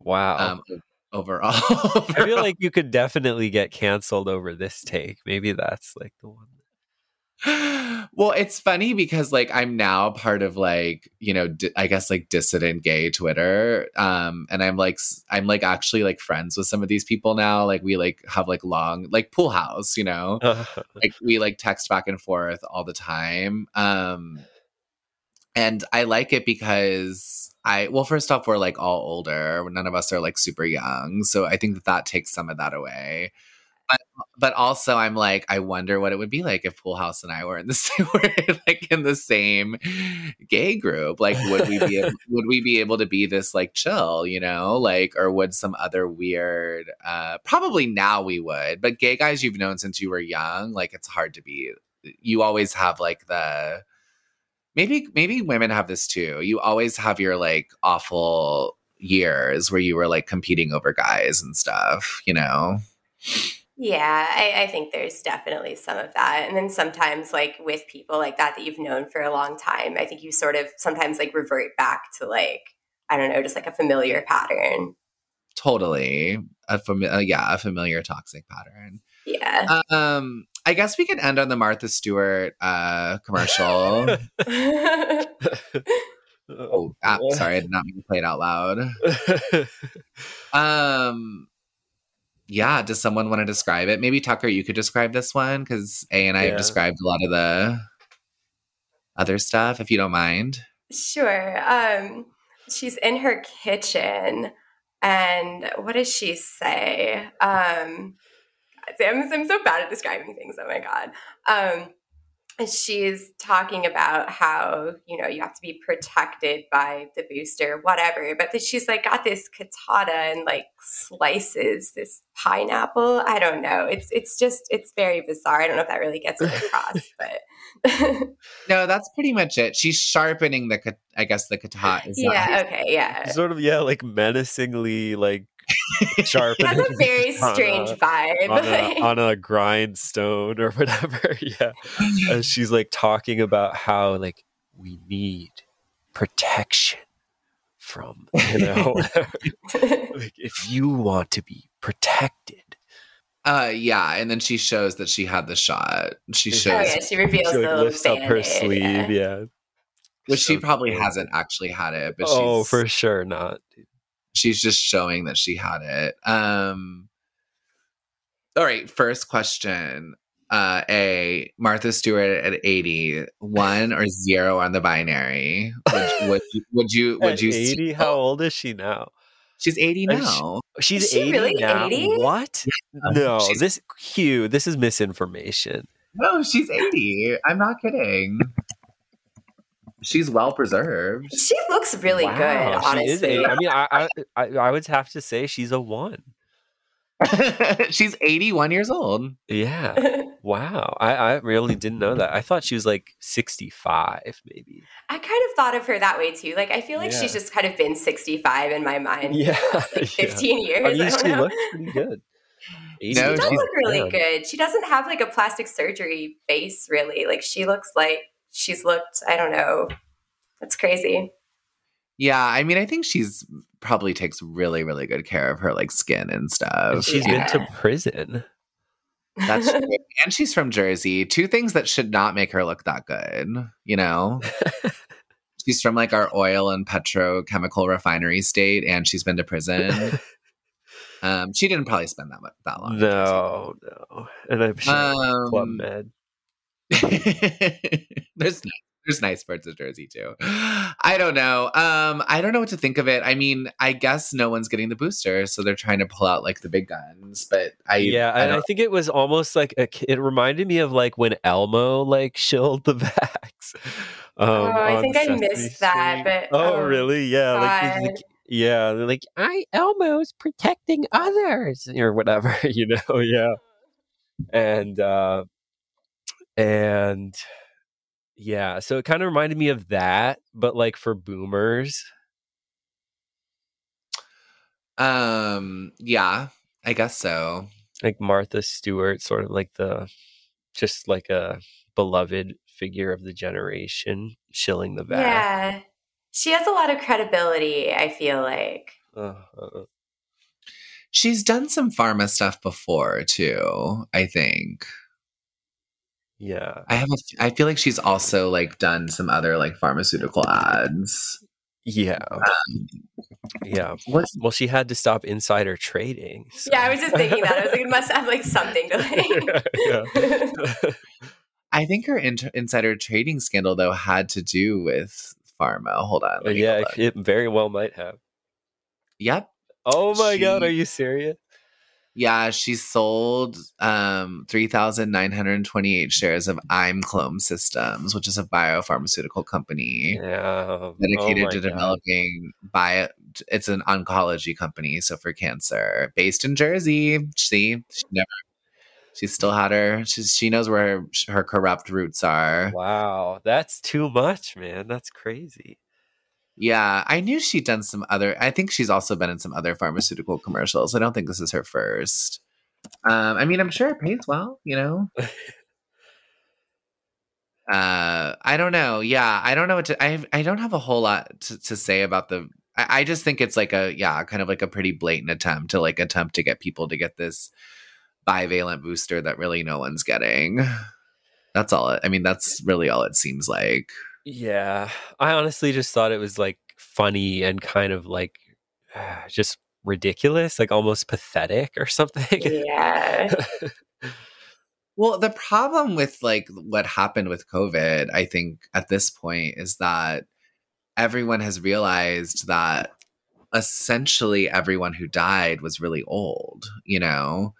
wow. Um overall. I feel like you could definitely get canceled over this take. Maybe that's like the one. Well, it's funny because like I'm now part of like you know di- I guess like dissident gay Twitter, um, and I'm like I'm like actually like friends with some of these people now. Like we like have like long like pool house, you know, like we like text back and forth all the time. Um, and I like it because I well, first off, we're like all older. None of us are like super young, so I think that that takes some of that away. But but also, I'm like, I wonder what it would be like if Pool House and I were in the same, were like in the same gay group. Like, would we be able, would we be able to be this like chill, you know, like, or would some other weird? uh Probably now we would, but gay guys you've known since you were young, like, it's hard to be. You always have like the maybe maybe women have this too. You always have your like awful years where you were like competing over guys and stuff, you know. Yeah, I, I think there's definitely some of that. And then sometimes, like with people like that that you've known for a long time, I think you sort of sometimes like revert back to like, I don't know, just like a familiar pattern. Totally. A fami- uh, yeah, a familiar toxic pattern. Yeah. Um I guess we could end on the Martha Stewart uh commercial. oh, ah, sorry, I did not mean to play it out loud. Um yeah, does someone want to describe it? Maybe Tucker, you could describe this one because A and I Yeah. have described a lot of the other stuff, if you don't mind. Sure. Um, she's in her kitchen, and what does she say? Um, I'm, I'm so bad at describing things. Oh my god. Um, she's talking about how you know you have to be protected by the booster whatever but then she's like got this katana and like slices this pineapple i don't know it's it's just it's very bizarre i don't know if that really gets it across but No, that's pretty much it. She's sharpening the, kat- I guess, the katana. is not- yeah okay yeah Sort of, yeah, like menacingly, like it sharpening. a very strange on vibe on, a, on a grindstone or whatever. yeah. And she's like talking about how, like, we need protection from, you know, like, if you want to be protected. Uh, yeah, and then she shows that she had the shot. She Oh, shows, oh yeah she reveals She like the lifts up her sleeve. yeah. Yeah. which she probably cool. hasn't actually had it, but oh, she's, for sure not. She's just showing that she had it. Um, all right, first question. Uh, A, Martha Stewart at 80, one or zero on the binary. Would, would, you, would you, would you, 80? How old is she now? she's 80 Is she- now. She's Is she 80 really now. 80? What? No, She's- this Hugh, this is misinformation. No, she's 80. I'm not kidding. She's well preserved. she looks really Wow, good She is honestly 80. I mean, I, I I I would have to say she's a one. she's 81 years old. Yeah. Wow. I, I really didn't know that. I thought she was like 65, maybe. I kind of thought of her that way too. Like I feel like Yeah. she's just kind of been 65 in my mind. Yeah. for the last, like yeah. 15 years. I I, mean, don't she know. looks pretty good. 80 No, she is does she's- look really yeah. good. She doesn't have like a plastic surgery face, really. Like she looks like she's looked. I don't know. That's crazy. Yeah, I mean, I think she's probably takes really, really good care of her like skin and And stuff. she's Yeah. been to prison. That's true. and she's from Jersey. Two things that should not make her look that good. You know, she's from like our oil and petrochemical refinery state, and she's been to prison. um, she didn't probably spend that much that long. No, no. And I'm sure though. Club Um, Med. there's there's nice parts of Jersey too. I don't know. Um, I don't know what to think of it. I mean, I guess no one's getting the booster, so they're trying to pull out like the big guns. But I yeah, I and I think it was almost like a, it reminded me of like when Elmo like shilled the vax. Um, Oh, I on think I Sesame missed that, but, oh, oh, really? Yeah, like, God. like yeah, they're like I Elmo's protecting others or whatever, you know? Yeah, and uh, and yeah, so it kind of reminded me of that, but like for boomers. um yeah, I guess so. like Martha Stewart, sort of like the just like a beloved figure of the generation, shilling the back. Yeah. She has a lot of credibility, I feel like. Uh, uh, She's done some pharma stuff before too. I think. Yeah. I have. A, I feel like she's also like done some other like pharmaceutical ads. Yeah. Um, Yeah. What's Well, she had to stop insider trading. so- Yeah, I was just thinking that. I was like, it must have like something to like. yeah. I think her inter- insider trading scandal though had to do with pharma. Hold on. let me go yeah, it very well might have. Yep. Oh my god, are you serious? Yeah, she sold um 3,928 shares of ImClone Systems, which is a biopharmaceutical company Yeah. dedicated oh to God. developing bio. It's an oncology company, so for cancer, based in Jersey. See, she never. She still had her. She's, she knows where her, her corrupt roots are. Wow, that's too much, man. That's crazy. Yeah, I knew she'd done some other. I think she's also been in some other pharmaceutical commercials. I don't think this is her first. Um, I mean, I'm sure it pays well, you know. uh, I don't know. Yeah, I don't know what to. I I don't have a whole lot to, to say about the. I, I just think it's like a yeah, kind of like a pretty blatant attempt to like attempt to get people to get this bivalent booster that really no one's getting. That's all. It, I mean, that's really all it seems like. Yeah, I honestly just thought it was like funny and kind of like just ridiculous, like almost pathetic or something. yeah. Well, the problem with like what happened with COVID, I think at this point is that everyone has realized that essentially everyone who died was really old, you know?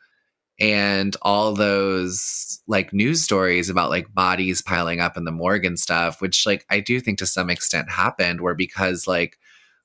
And all those like news stories about like bodies piling up in the morgue and stuff, which like I do think to some extent happened, were because like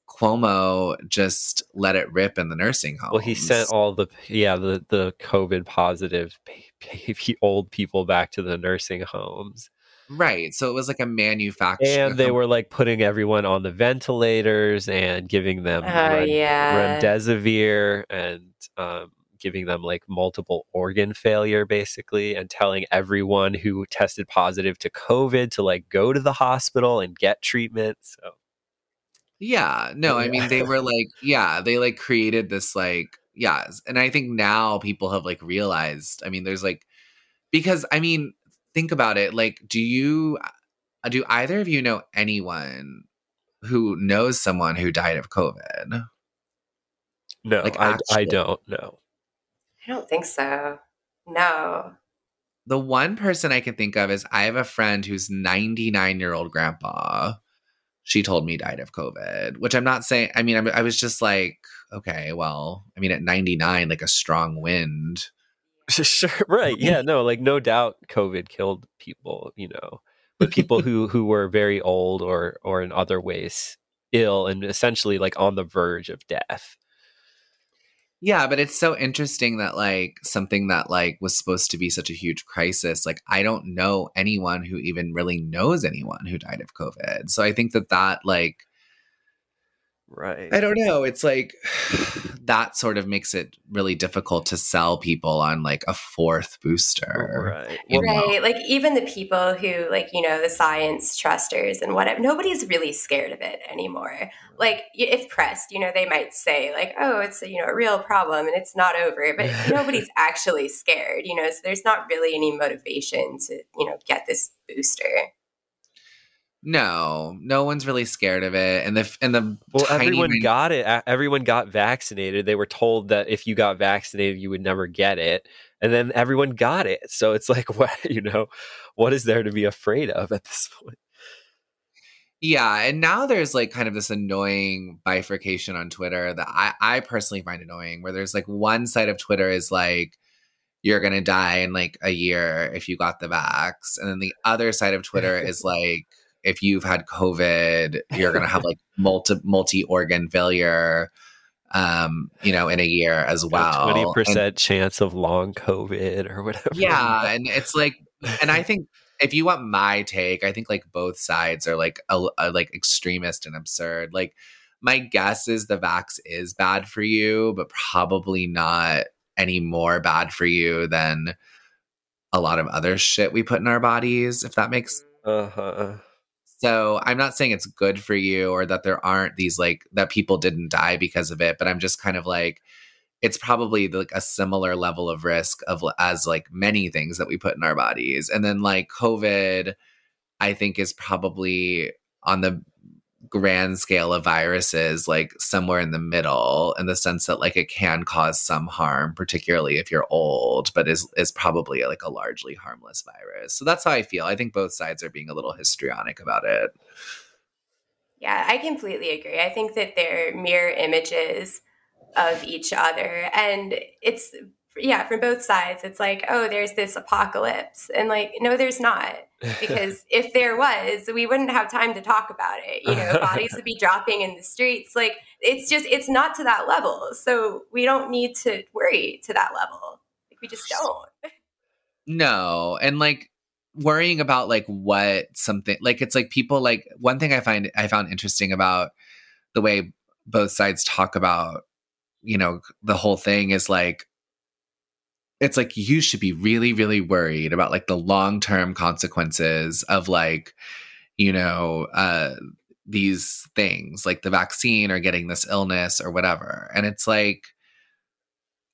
Cuomo just let it rip in the nursing home. Well, he sent all the yeah the the COVID positive p- p- old people back to the nursing homes. Right. So it was like a manufacturer. And they were like putting everyone on the ventilators and giving them Oh, ren- yeah. remdesivir and um, giving them like multiple organ failure basically and telling everyone who tested positive to COVID to like go to the hospital and get treatment. So Yeah, no, I mean they were like, yeah, they like created this like, yeah, and I think now people have like realized. I mean, there's like, because I mean, think about it. Like, do you, uh, do either of you know anyone who knows someone who died of COVID? no, Like, I, I don't know. I don't think so. No. The one person I can think of is I have a friend who's 99 year old grandpa. She told me died of COVID, which I'm not saying. I mean, I'm, I was just like, okay, well, I mean, at 99, like a strong wind. sure right yeah no like no doubt covid killed people you know but people who who were very old or or in other ways ill and essentially like on the verge of death Yeah, but it's so interesting that like something that like was supposed to be such a huge crisis, like I don't know anyone who even really knows anyone who died of COVID. So I think that that like right I don't know, it's like that sort of makes it really difficult to sell people on like a fourth booster. right You know? Right. Like even the people who like, you know, the science trusters and whatever, nobody's really scared of it anymore. Like if pressed, you know, they might say like, oh, it's a, you know, a real problem and it's not over, but nobody's actually scared, you know, so there's not really any motivation to, you know, get this booster. No, no one's really scared of it. And the and the well everyone min- got it everyone got vaccinated they were told that if you got vaccinated you would never get it and then everyone got it so it's like what you know what is there to be afraid of at this point Yeah, and now there's like kind of this annoying bifurcation on Twitter that I, I personally find annoying, where there's like one side of Twitter is like, you're gonna die in like a year if you got the vax, and then the other side of Twitter is like, if you've had COVID, you're gonna have like multi multi organ failure, um, you know, in a year as well. Twenty percent chance of long COVID or whatever. yeah and it's like and i think if you want my take i think like both sides are like a, a- like extremist and absurd like my guess is the vax is bad for you but probably not any more bad for you than a lot of other shit we put in our bodies if that makes Uh-huh. So I'm not saying it's good for you or that there aren't these like that people didn't die because of it, but I'm just kind of like it's probably like a similar level of risk of as like many things that we put in our bodies. And then like COVID I think is probably on the grand scale of viruses like somewhere in the middle in the sense that like it can cause some harm particularly if you're old but is is probably like a largely harmless virus so that's how i feel i think both sides are being a little histrionic about it Yeah, I completely agree. I think that they're mirror images of each other. And it's, yeah, from both sides, it's like, oh, there's this apocalypse. And like, no, there's not. Because if there was, we wouldn't have time to talk about it. You know, bodies would be dropping in the streets. Like, it's just, it's not to that level. So we don't need to worry to that level. Like, we just don't. No, and like worrying about like what something like it's like people like one thing I find I found interesting about the way both sides talk about you know the whole thing is like it's like you should be really really worried about like the long-term consequences of like you know uh these things like the vaccine or getting this illness or whatever. And it's like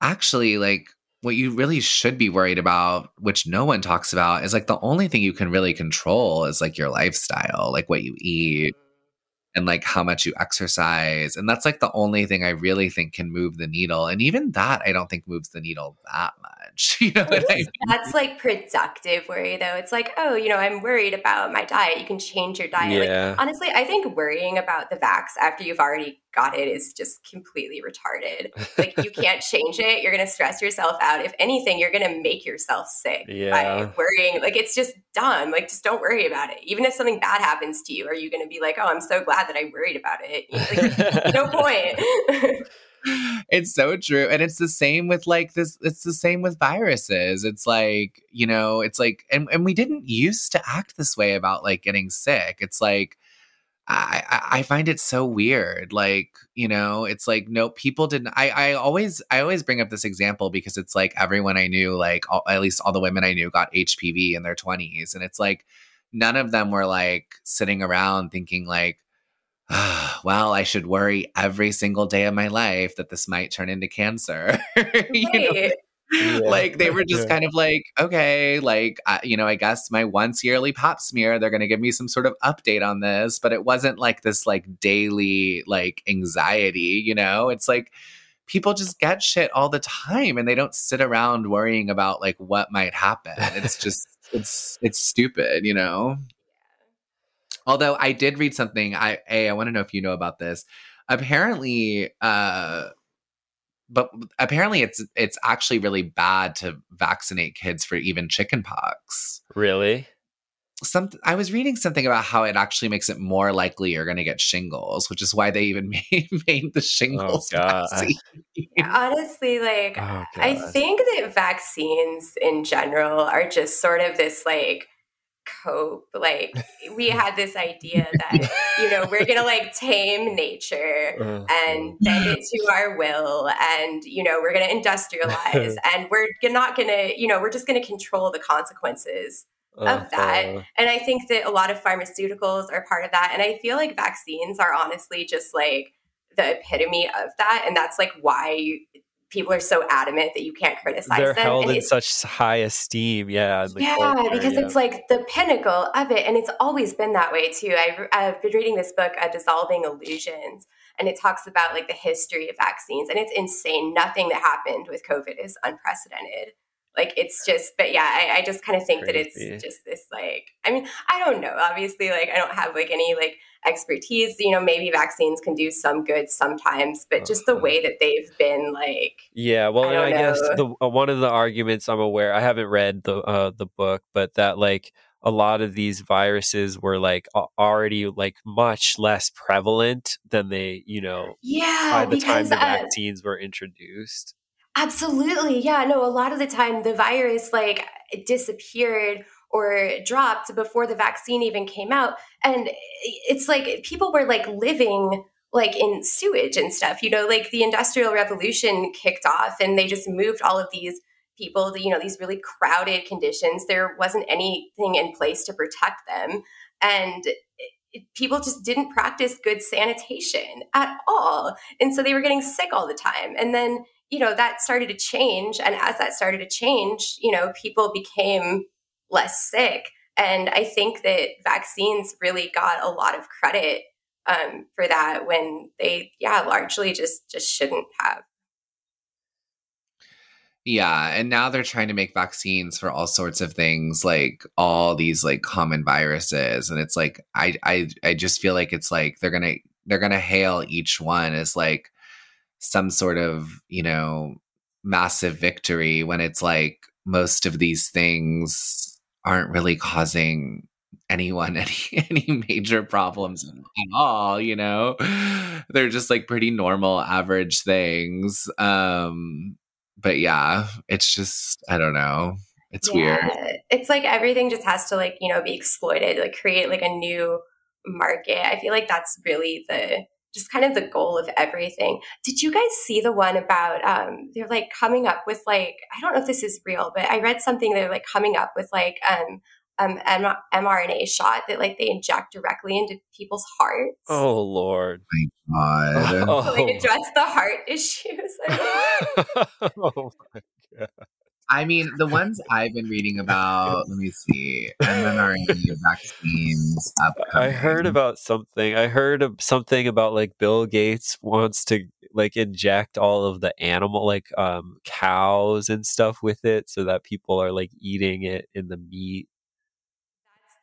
actually like what you really should be worried about which no one talks about is like the only thing you can really control is like your lifestyle like what you eat and like how much you exercise. And that's like the only thing i really think can move the needle. And even that i don't think moves the needle that You know I mean? That's like productive worry, though. It's like, oh, you know, I'm worried about my diet. You can change your diet. Yeah. Like, honestly, I think worrying about the vax after you've already got it is just completely retarded. Like, you can't change it. You're going to stress yourself out. If anything, you're going to make yourself sick Yeah. by worrying. Like, it's just dumb. Like, just don't worry about it. Even if something bad happens to you, are you going to be like, oh, I'm so glad that I worried about it? Like, no point. It's so true and it's the same with like this it's the same with viruses it's like you know it's like and, and we didn't used to act this way about like getting sick it's like I, I find it so weird like you know it's like no people didn't I I always I always bring up this example because it's like everyone I knew like all, at least all the women I knew got HPV in their 20s and it's like none of them were like sitting around thinking like well, I should worry every single day of my life that this might turn into cancer. you know? Yeah. Like they were just Yeah. kind of like, okay, like, I, you know, I guess my once yearly pop smear, they're going to give me some sort of update on this. But it wasn't like this like daily like anxiety, you know? It's like people just get shit all the time and they don't sit around worrying about like what might happen. It's just, it's, it's stupid, you know? Although I did read something, I a I want to know if you know about this. Apparently, uh, but apparently it's it's actually really bad to vaccinate kids for even chickenpox. really? Some I was reading something about how it actually makes it more likely you're going to get shingles, which is why they even made, made the shingles God. vaccine. Honestly, like, Oh, I think that vaccines in general are just sort of this like cope. Like, we had this idea that, you know, we're to like tame nature Uh, and bend it to our will and, you know, we're to industrialize and we're not to, you know, we're just to control the consequences of that. uh, And I think that a lot of pharmaceuticals are part of that. And I feel like vaccines are honestly just like the epitome of that. And that's like why people are so adamant that you can't criticize them. They're them. held in such high esteem. Yeah. yeah, culture, because yeah. it's like the pinnacle of it. And it's always been that way too. I, I've been reading this book, uh, Dissolving Illusions, and it talks about like the history of vaccines. And it's insane. Nothing that happened with COVID is unprecedented. Like it's just, but yeah, I, I just kind of think that it's just this like, I mean, I don't know. Obviously, like I don't have like any like expertise. You know, maybe vaccines can do some good sometimes, but just the Uh-huh. way that they've been like, Yeah, well, I and I guess the uh, one of the arguments I'm aware, I haven't read the uh, the book, but that like a lot of these viruses were like already like much less prevalent than they, you know, yeah, by the time the uh, vaccines were introduced. Absolutely. Yeah. No, a lot of the time the virus like disappeared or dropped before the vaccine even came out. And it's like people were like living like in sewage and stuff, you know, like the industrial revolution kicked off and they just moved all of these people to, you know, these really crowded conditions. There wasn't anything in place to protect them. And people just didn't practice good sanitation at all. And so they were getting sick all the time. And then you know that started to change and as that started to change you know people became less sick. And i think that vaccines really got a lot of credit um, for that when they yeah largely just just shouldn't have. Yeah, and now they're trying to make vaccines for all sorts of things, like all these like common viruses, and it's like I I I just feel like it's like they're gonna they're gonna hail each one as like some sort of you know massive victory when it's like most of these things aren't really causing anyone any any major problems at all you know? They're just like pretty normal average things um but yeah it's just i don't know it's weird. it's like everything just has to like you know be exploited like create like a new market. I feel like that's really the just kind of the goal of everything did you guys see the one about um they're like coming up with like i don't know if this is real but i read something they're like coming up with like um um M- mrna shot that like they inject directly into people's hearts Oh Lord. Thank God. to Oh, like address the heart issues oh I mean, the ones I've been reading about, let me see, mRNA vaccines. I heard about something. I heard of something about like Bill Gates wants to like inject all of the animal like um cows and stuff with it so that people are like eating it in the meat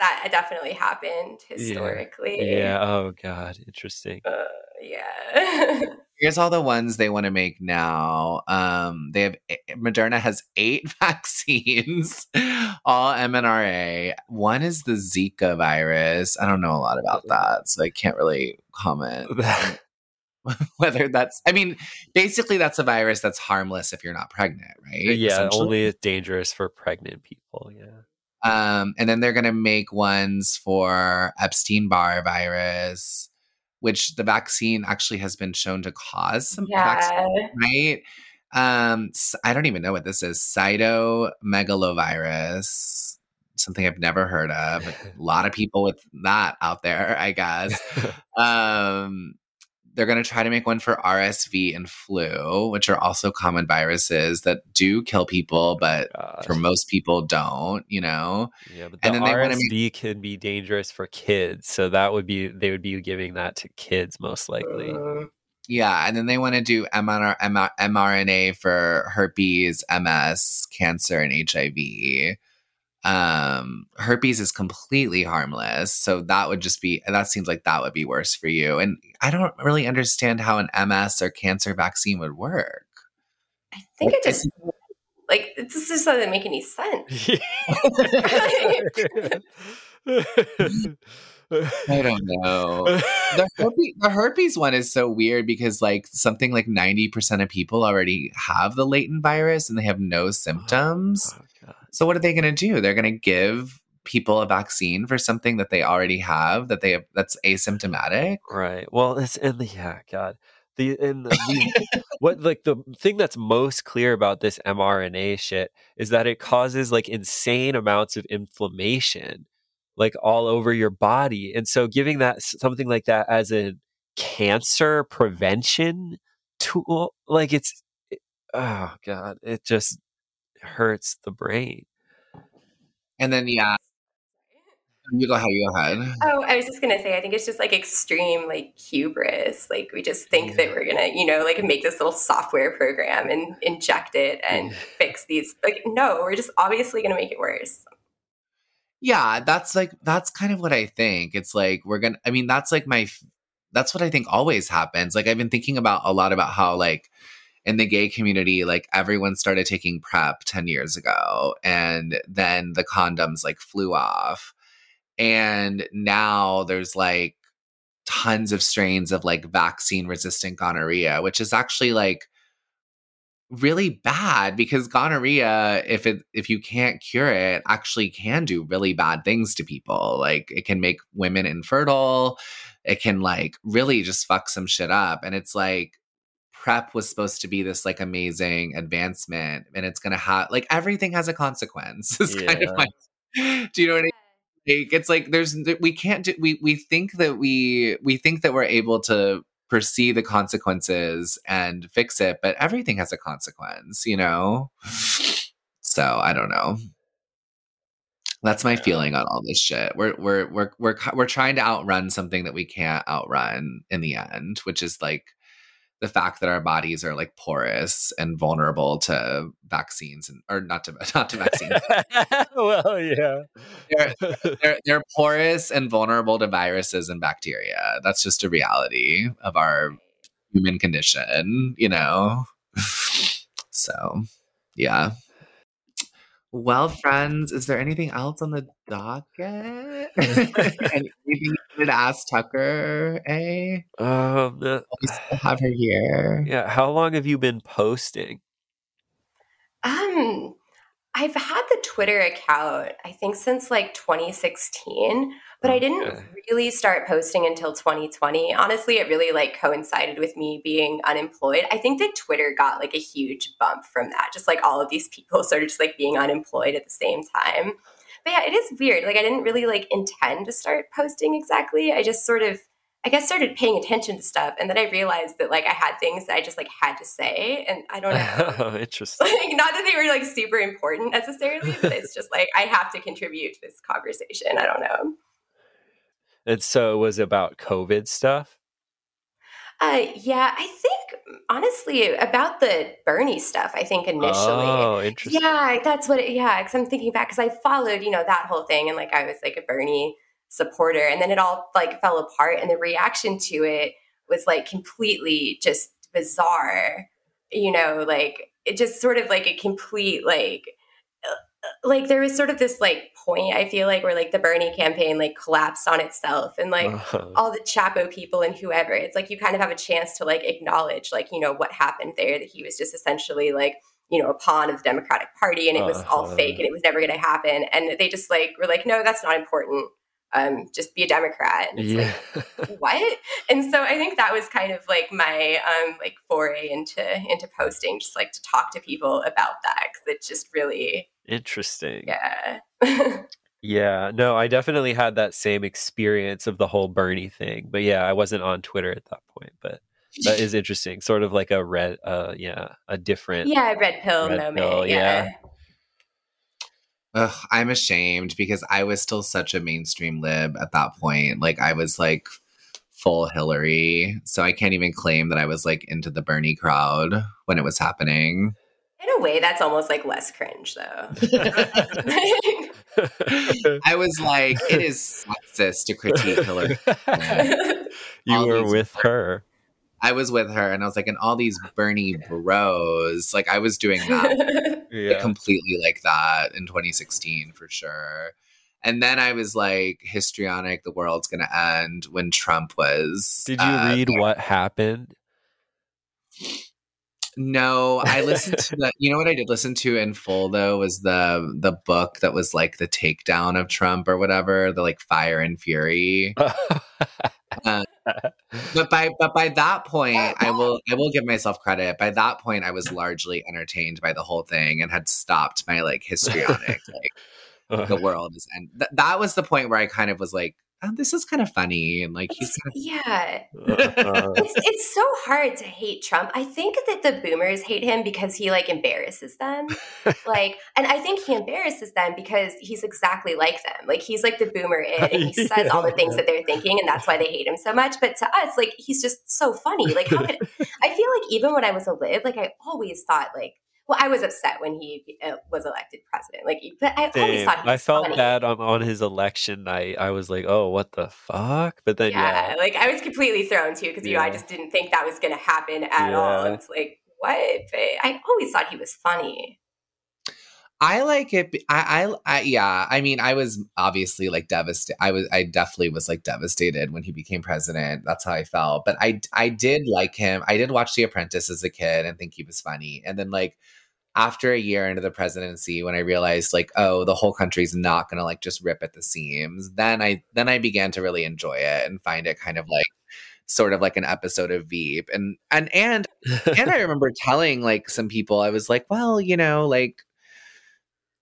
that definitely happened historically. Yeah. yeah. Oh God. Interesting. Uh, yeah. Here's all the ones they want to make now. Um, they have Moderna has eight vaccines, all mRNA. One is the Zika virus. I don't know a lot about that, so I can't really comment whether that's. I mean, basically, that's a virus that's harmless if you're not pregnant, right? Yeah, only dangerous for pregnant people. Yeah. Um, and then they're going to make ones for Epstein Barr virus, which the vaccine actually has been shown to cause some yeah. vaccine, right? Um, I don't even know what this is. Cytomegalovirus, something I've never heard of. a lot of people with that out there, I guess. um, they're going to try to make one for RSV and flu, which are also common viruses that do kill people, but Gosh. for most people don't, you know? Yeah, but the and then RSV make- can be dangerous for kids. So that would be, they would be giving that to kids most likely. Uh, yeah. And then they want to do mRNA, mRNA for herpes, MS, cancer, and HIV um herpes is completely harmless so that would just be that seems like that would be worse for you. And i don't really understand how an ms or cancer vaccine would work. I think it just like it just doesn't make any sense. I don't know. The herpes, the herpes one is so weird because like something like 90% of people already have the latent virus and they have no symptoms. Oh, so what are they going to do? They're going to give people a vaccine for something that they already have that they have that's asymptomatic. Right. Well, it's in the yeah, God. The in the, the what like the thing that's most clear about this mRNA shit is that it causes like insane amounts of inflammation like all over your body. And so giving that something like that as a cancer prevention tool like it's it, oh god, it just hurts the brain. And then yeah, you go ahead. You go ahead. Oh, I was just gonna say, I think it's just like extreme, like hubris. Like we just think yeah. that we're gonna, you know, like make this little software program and inject it and fix these. Like, no, we're just obviously gonna make it worse. Yeah, that's like that's kind of what I think. It's like we're gonna. I mean, that's like my. That's what I think always happens. Like I've been thinking about a lot about how like in the gay community, like everyone started taking PrEP 10 years ago. And then the condoms like flew off. And now there's like tons of strains of like vaccine resistant gonorrhea, which is actually like really bad because gonorrhea if it if you can't cure it actually can do really bad things to people like it can make women infertile it can like really just fuck some shit up and it's like prep was supposed to be this like amazing advancement and it's gonna have like everything has a consequence. It's yeah. kind of like do you know what I mean? Like, it's like there's we can't do we we think that we we think that we're able to foresee the consequences and fix it but everything has a consequence you know? So i don't know. That's my feeling on all this shit. We're we're we're we're we're trying to outrun something that we can't outrun in the end which is like the fact that our bodies are like porous and vulnerable to vaccines and or not to not to vaccines. well, yeah, they're, they're, they're porous and vulnerable to viruses and bacteria. That's just a reality of our human condition, you know. so, yeah. Well, friends, is there anything else on the docket? anything you wanted to ask Tucker? Eh? Um, uh, we still have her here. Yeah. How long have you been posting? Um, I've had the Twitter account, I think, since like 2016 but I oh, didn't really start posting until 2020. Honestly, it really like coincided with me being unemployed. I think that Twitter got like a huge bump from that. Just like all of these people started just like being unemployed at the same time. But yeah, it is weird. Like I didn't really like intend to start posting exactly. I just sort of I guess started paying attention to stuff and then I realized that like I had things that I just like had to say and I don't know. Oh, interesting. Like not that they were like super important necessarily, but it's just like I have to contribute to this conversation. I don't know. And so it was about COVID stuff? Uh, yeah, I think honestly about the Bernie stuff. I think initially. Oh, interesting. Yeah, that's what. It, yeah, because I'm thinking back because I followed, you know, that whole thing, and like I was like a Bernie supporter, and then it all like fell apart, and the reaction to it was like completely just bizarre. You know, like it just sort of like a complete like like there was sort of this like point I feel like where like the Bernie campaign like collapsed on itself and like Uh-huh. all the Chapo people and whoever it's like you kind of have a chance to like acknowledge like you know what happened there that he was just essentially like you know a pawn of the Democratic Party and it was all Uh-huh. fake and it was never going to happen and they just like were like no that's not important um just be a Democrat and it's yeah. like what and so i think that was kind of like my um like foray into into posting just like to talk to people about that because it just really Interesting. yeah Yeah, no, I definitely had that same experience of the whole Bernie thing. But yeah, I wasn't on Twitter at that point. But that is interesting. Sort of like a red, uh, yeah, a different. yeah red pill Red moment pill, yeah. yeah. Ugh, I'm ashamed because I was still such a mainstream lib at that point. Like I was like full Hillary. So I can't even claim that I was like into the Bernie crowd when it was happening. In a way that's almost like less cringe though I was like, it is sexist to critique Hillary. you All were these- with her. I was with her and I was like, and all these Bernie bros, like I was doing that Yeah. completely like that in 2016 for sure. And then I was like, histrionic, the world's gonna end when Trump was. Did you uh, read what happened? No, I listened to the. You know what I did listen to in full though was the the book that was like the takedown of Trump or whatever, the like Fire and Fury. Um, but by but by that point, I will I will give myself credit. By that point, I was largely entertained by the whole thing and had stopped my like histrionic like uh. the world is and th- that was the point where I kind of was like, oh, this is kind of funny and like he's It's- kind yeah Uh, it's it's so hard to hate Trump. I think that the boomers hate him because he like embarrasses them. like and I think he embarrasses them because he's exactly like them. Like he's like the boomer in and he says all the things that they're thinking and that's why they hate him so much. But to us, like he's just so funny. Like how could I feel like even when I was a lib, like I always thought like well, I was upset when he uh, was elected president. Like, but I always thought he was I felt funny. bad on, on his election night. I was like, "Oh, what the fuck?" But then, yeah, yeah, like I was completely thrown too because you know I just didn't think that was going to happen at all. Yeah. It's like what? But I always thought he was funny. I like it. I, I, I, yeah. I mean, I was obviously like devastated. I was, I definitely was like devastated when he became president. That's how I felt. But I, I did like him. I did watch The Apprentice as a kid and think he was funny. And then like after a year into the presidency, when I realized like, oh, the whole country's not gonna like just rip at the seams, then I, then I began to really enjoy it and find it kind of like, sort of like an episode of Veep. And and and and I remember telling like some people, I was like, well, you know, like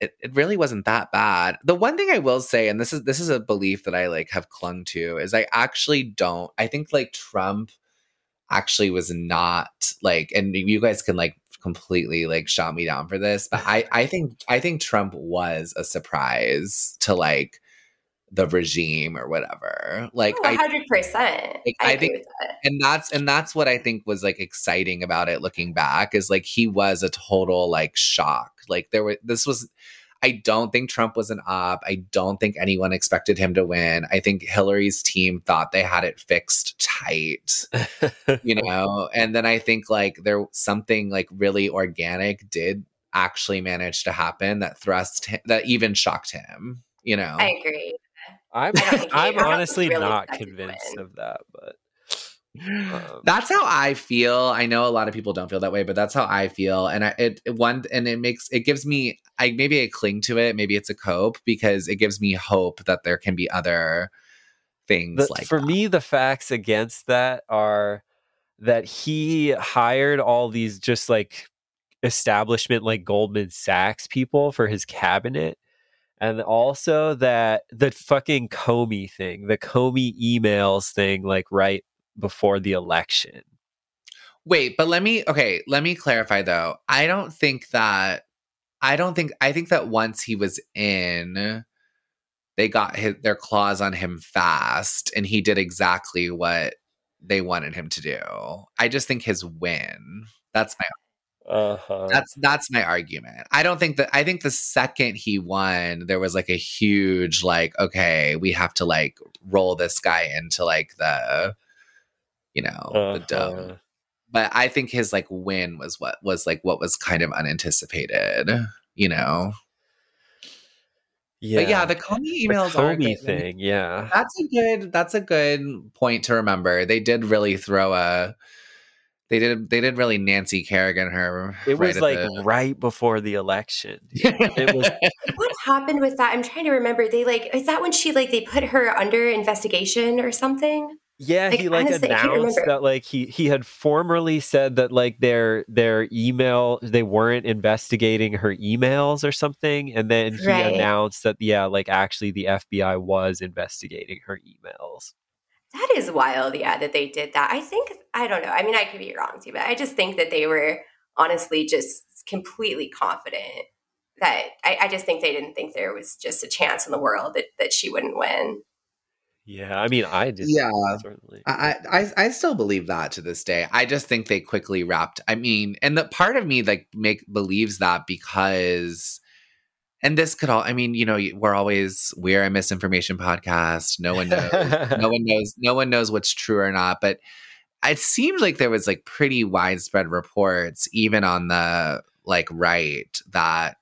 it, it really wasn't that bad. The one thing I will say, and this is this is a belief that I like have clung to, is I actually don't. I think like Trump actually was not like, and you guys can like completely like shot me down for this, but I I think I think Trump was a surprise to like the regime or whatever. Like Oh, 100%. Like, I, I think- that. and that's and that's what I think was like exciting about it looking back is like he was a total like shock. Like there was this was I don't think Trump was an op. I don't think anyone expected him to win. I think Hillary's team thought they had it fixed tight, you know. and then I think like there something like really organic did actually manage to happen that thrust him, that even shocked him, you know. I agree. I'm, I don't think he- I I'm honestly really not expect him to convinced of that, but um, that's how I feel. I know a lot of people don't feel that way, but that's how I feel. And I, it, it one and it makes it gives me I maybe I cling to it. Maybe it's a cope because it gives me hope that there can be other things the- like for that. me, the facts against that are that he hired all these just like establishment like Goldman Sachs people for his cabinet. And also that the fucking Comey thing, the Comey emails thing, like right before the election. Wait, but let me okay, let me clarify though. I don't think that I don't think I think that once he was in they got his, their claws on him fast and he did exactly what they wanted him to do. I just think his win. That's my Uh-huh. that's that's my argument. I don't think that I think the second he won, there was like a huge like, okay, we have to like roll this guy into like the you know, the dome. Uh-huh. But I think his like win was what was like what was kind of unanticipated, you know. Yeah. But yeah, the Comey The emails are Comey good. thing, yeah. That's a good that's a good point to remember. They did really throw a they did they did really Nancy Kerrigan her. It right was like the- right before the election. It was What happened with that? I'm trying to remember. They like is that when she like they put her under investigation or something? Yeah, Like, he like honestly, announced that like he he had formerly said that like their their email they weren't investigating her emails or something, and then he Right. announced that yeah, like actually the FBI was investigating her emails. That is wild, yeah, that they did that. I think I don't know. I mean, I could be wrong too, but I just think that they were honestly just completely confident that I, I just think they didn't think there was just a chance in the world that, that she wouldn't win. Yeah, I mean, I did. Yeah. certainly. I, I I still believe that to this day. I just think they quickly wrapped. I mean, and the part of me like make believes that because, and this could all. I mean, you know, we're always we're a misinformation podcast. No one knows. no one knows. No one knows what's true or not. But it seemed like there was like pretty widespread reports, even on the like right, that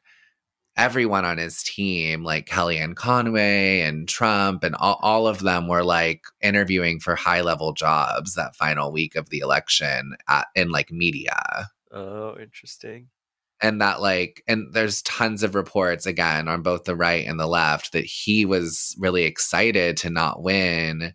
everyone on his team, like Kellyanne Conway and Trump, and all, all of them were like interviewing for high level jobs that final week of the election at, in like media. oh, interesting. And that, like, and there's tons of reports again on both the right and the left that he was really excited to not win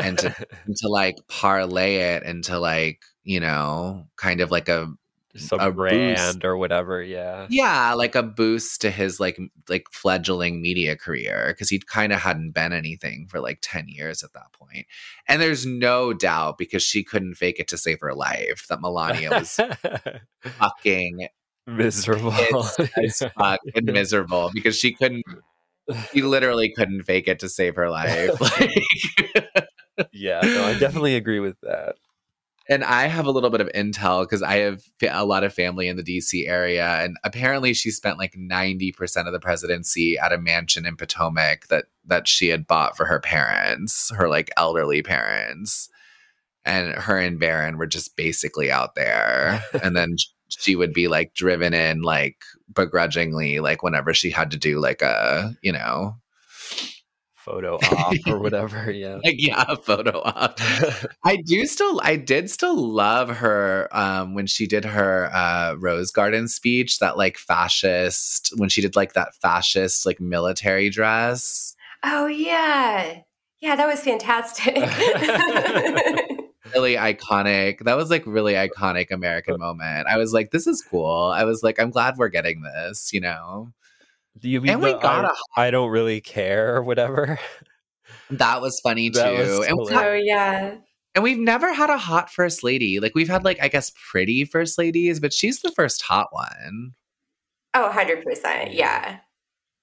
And to- and to like parlay it into like, you know, kind of like a some a brand boost. or whatever. Yeah. yeah like a boost to his like like fledgling media career because he kind of hadn't been anything for like 10 years at that point and there's no doubt because she couldn't fake it to save her life that melania was fucking miserable. pissed as fuck and miserable because she couldn't she literally couldn't fake it to save her life like yeah, no, I definitely agree with that. And I have a little bit of intel because I have a lot of family in the DC area. And apparently she spent like 90% of the presidency at a mansion in Potomac that, that she had bought for her parents, her like elderly parents. And her and Barron were just basically out there. and then she would be like driven in like begrudgingly, like whenever she had to do like a, you know, Photo op or whatever. Yeah. like, yeah, photo op. I do still I did still love her um when she did her uh Rose Garden speech, that like fascist when she did like that fascist like military dress. Oh yeah. Yeah, that was fantastic. Really iconic. That was like really iconic American moment. I was like, this is cool. I was like, I'm glad we're getting this, you know. Do you mean And we the got I, a I don't really care or whatever? that was funny too. Was and, we hilarious. oh yeah. and we've never had a hot first lady. Like we've had like I guess pretty first ladies, but she's the first hot one. Oh, 100%. Yeah.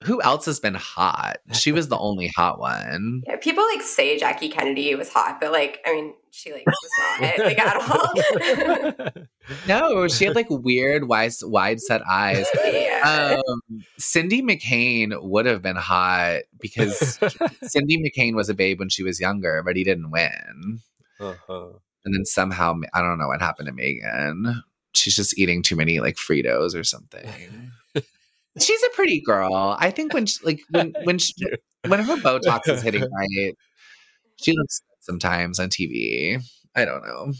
Who else has been hot? She was the only hot one. Yeah, people like say Jackie Kennedy was hot, but like, I mean, she like was not like at all. No, she had like weird, wide, wide set eyes. yeah. Um, Cindy McCain would have been hot because Cindy McCain was a babe when she was younger, but he didn't win. uh-huh. And then somehow, I don't know what happened to Meghan. She's just eating too many like Fritos or something. She's a pretty girl. I think when she, like when when she, when her Botox is hitting right, she looks good sometimes on TV. I don't know.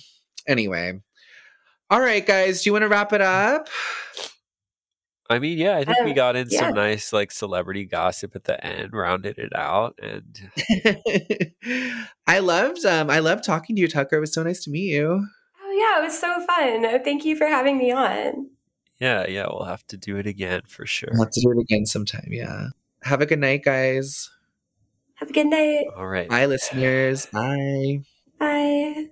Anyway, all right, guys, do you want to wrap it up? I mean, yeah, I think we Um, got in yeah. some nice like celebrity gossip at the end, rounded it out, and I loved um I loved talking to you, Tucker. It was so nice to meet you. Oh yeah, it was so fun. Thank you for having me on. Yeah, yeah, we'll have to do it again for sure. We'll have to do it again sometime. Yeah. Have a good night, guys. Have a good night. All right. Bye, listeners. Bye. Bye.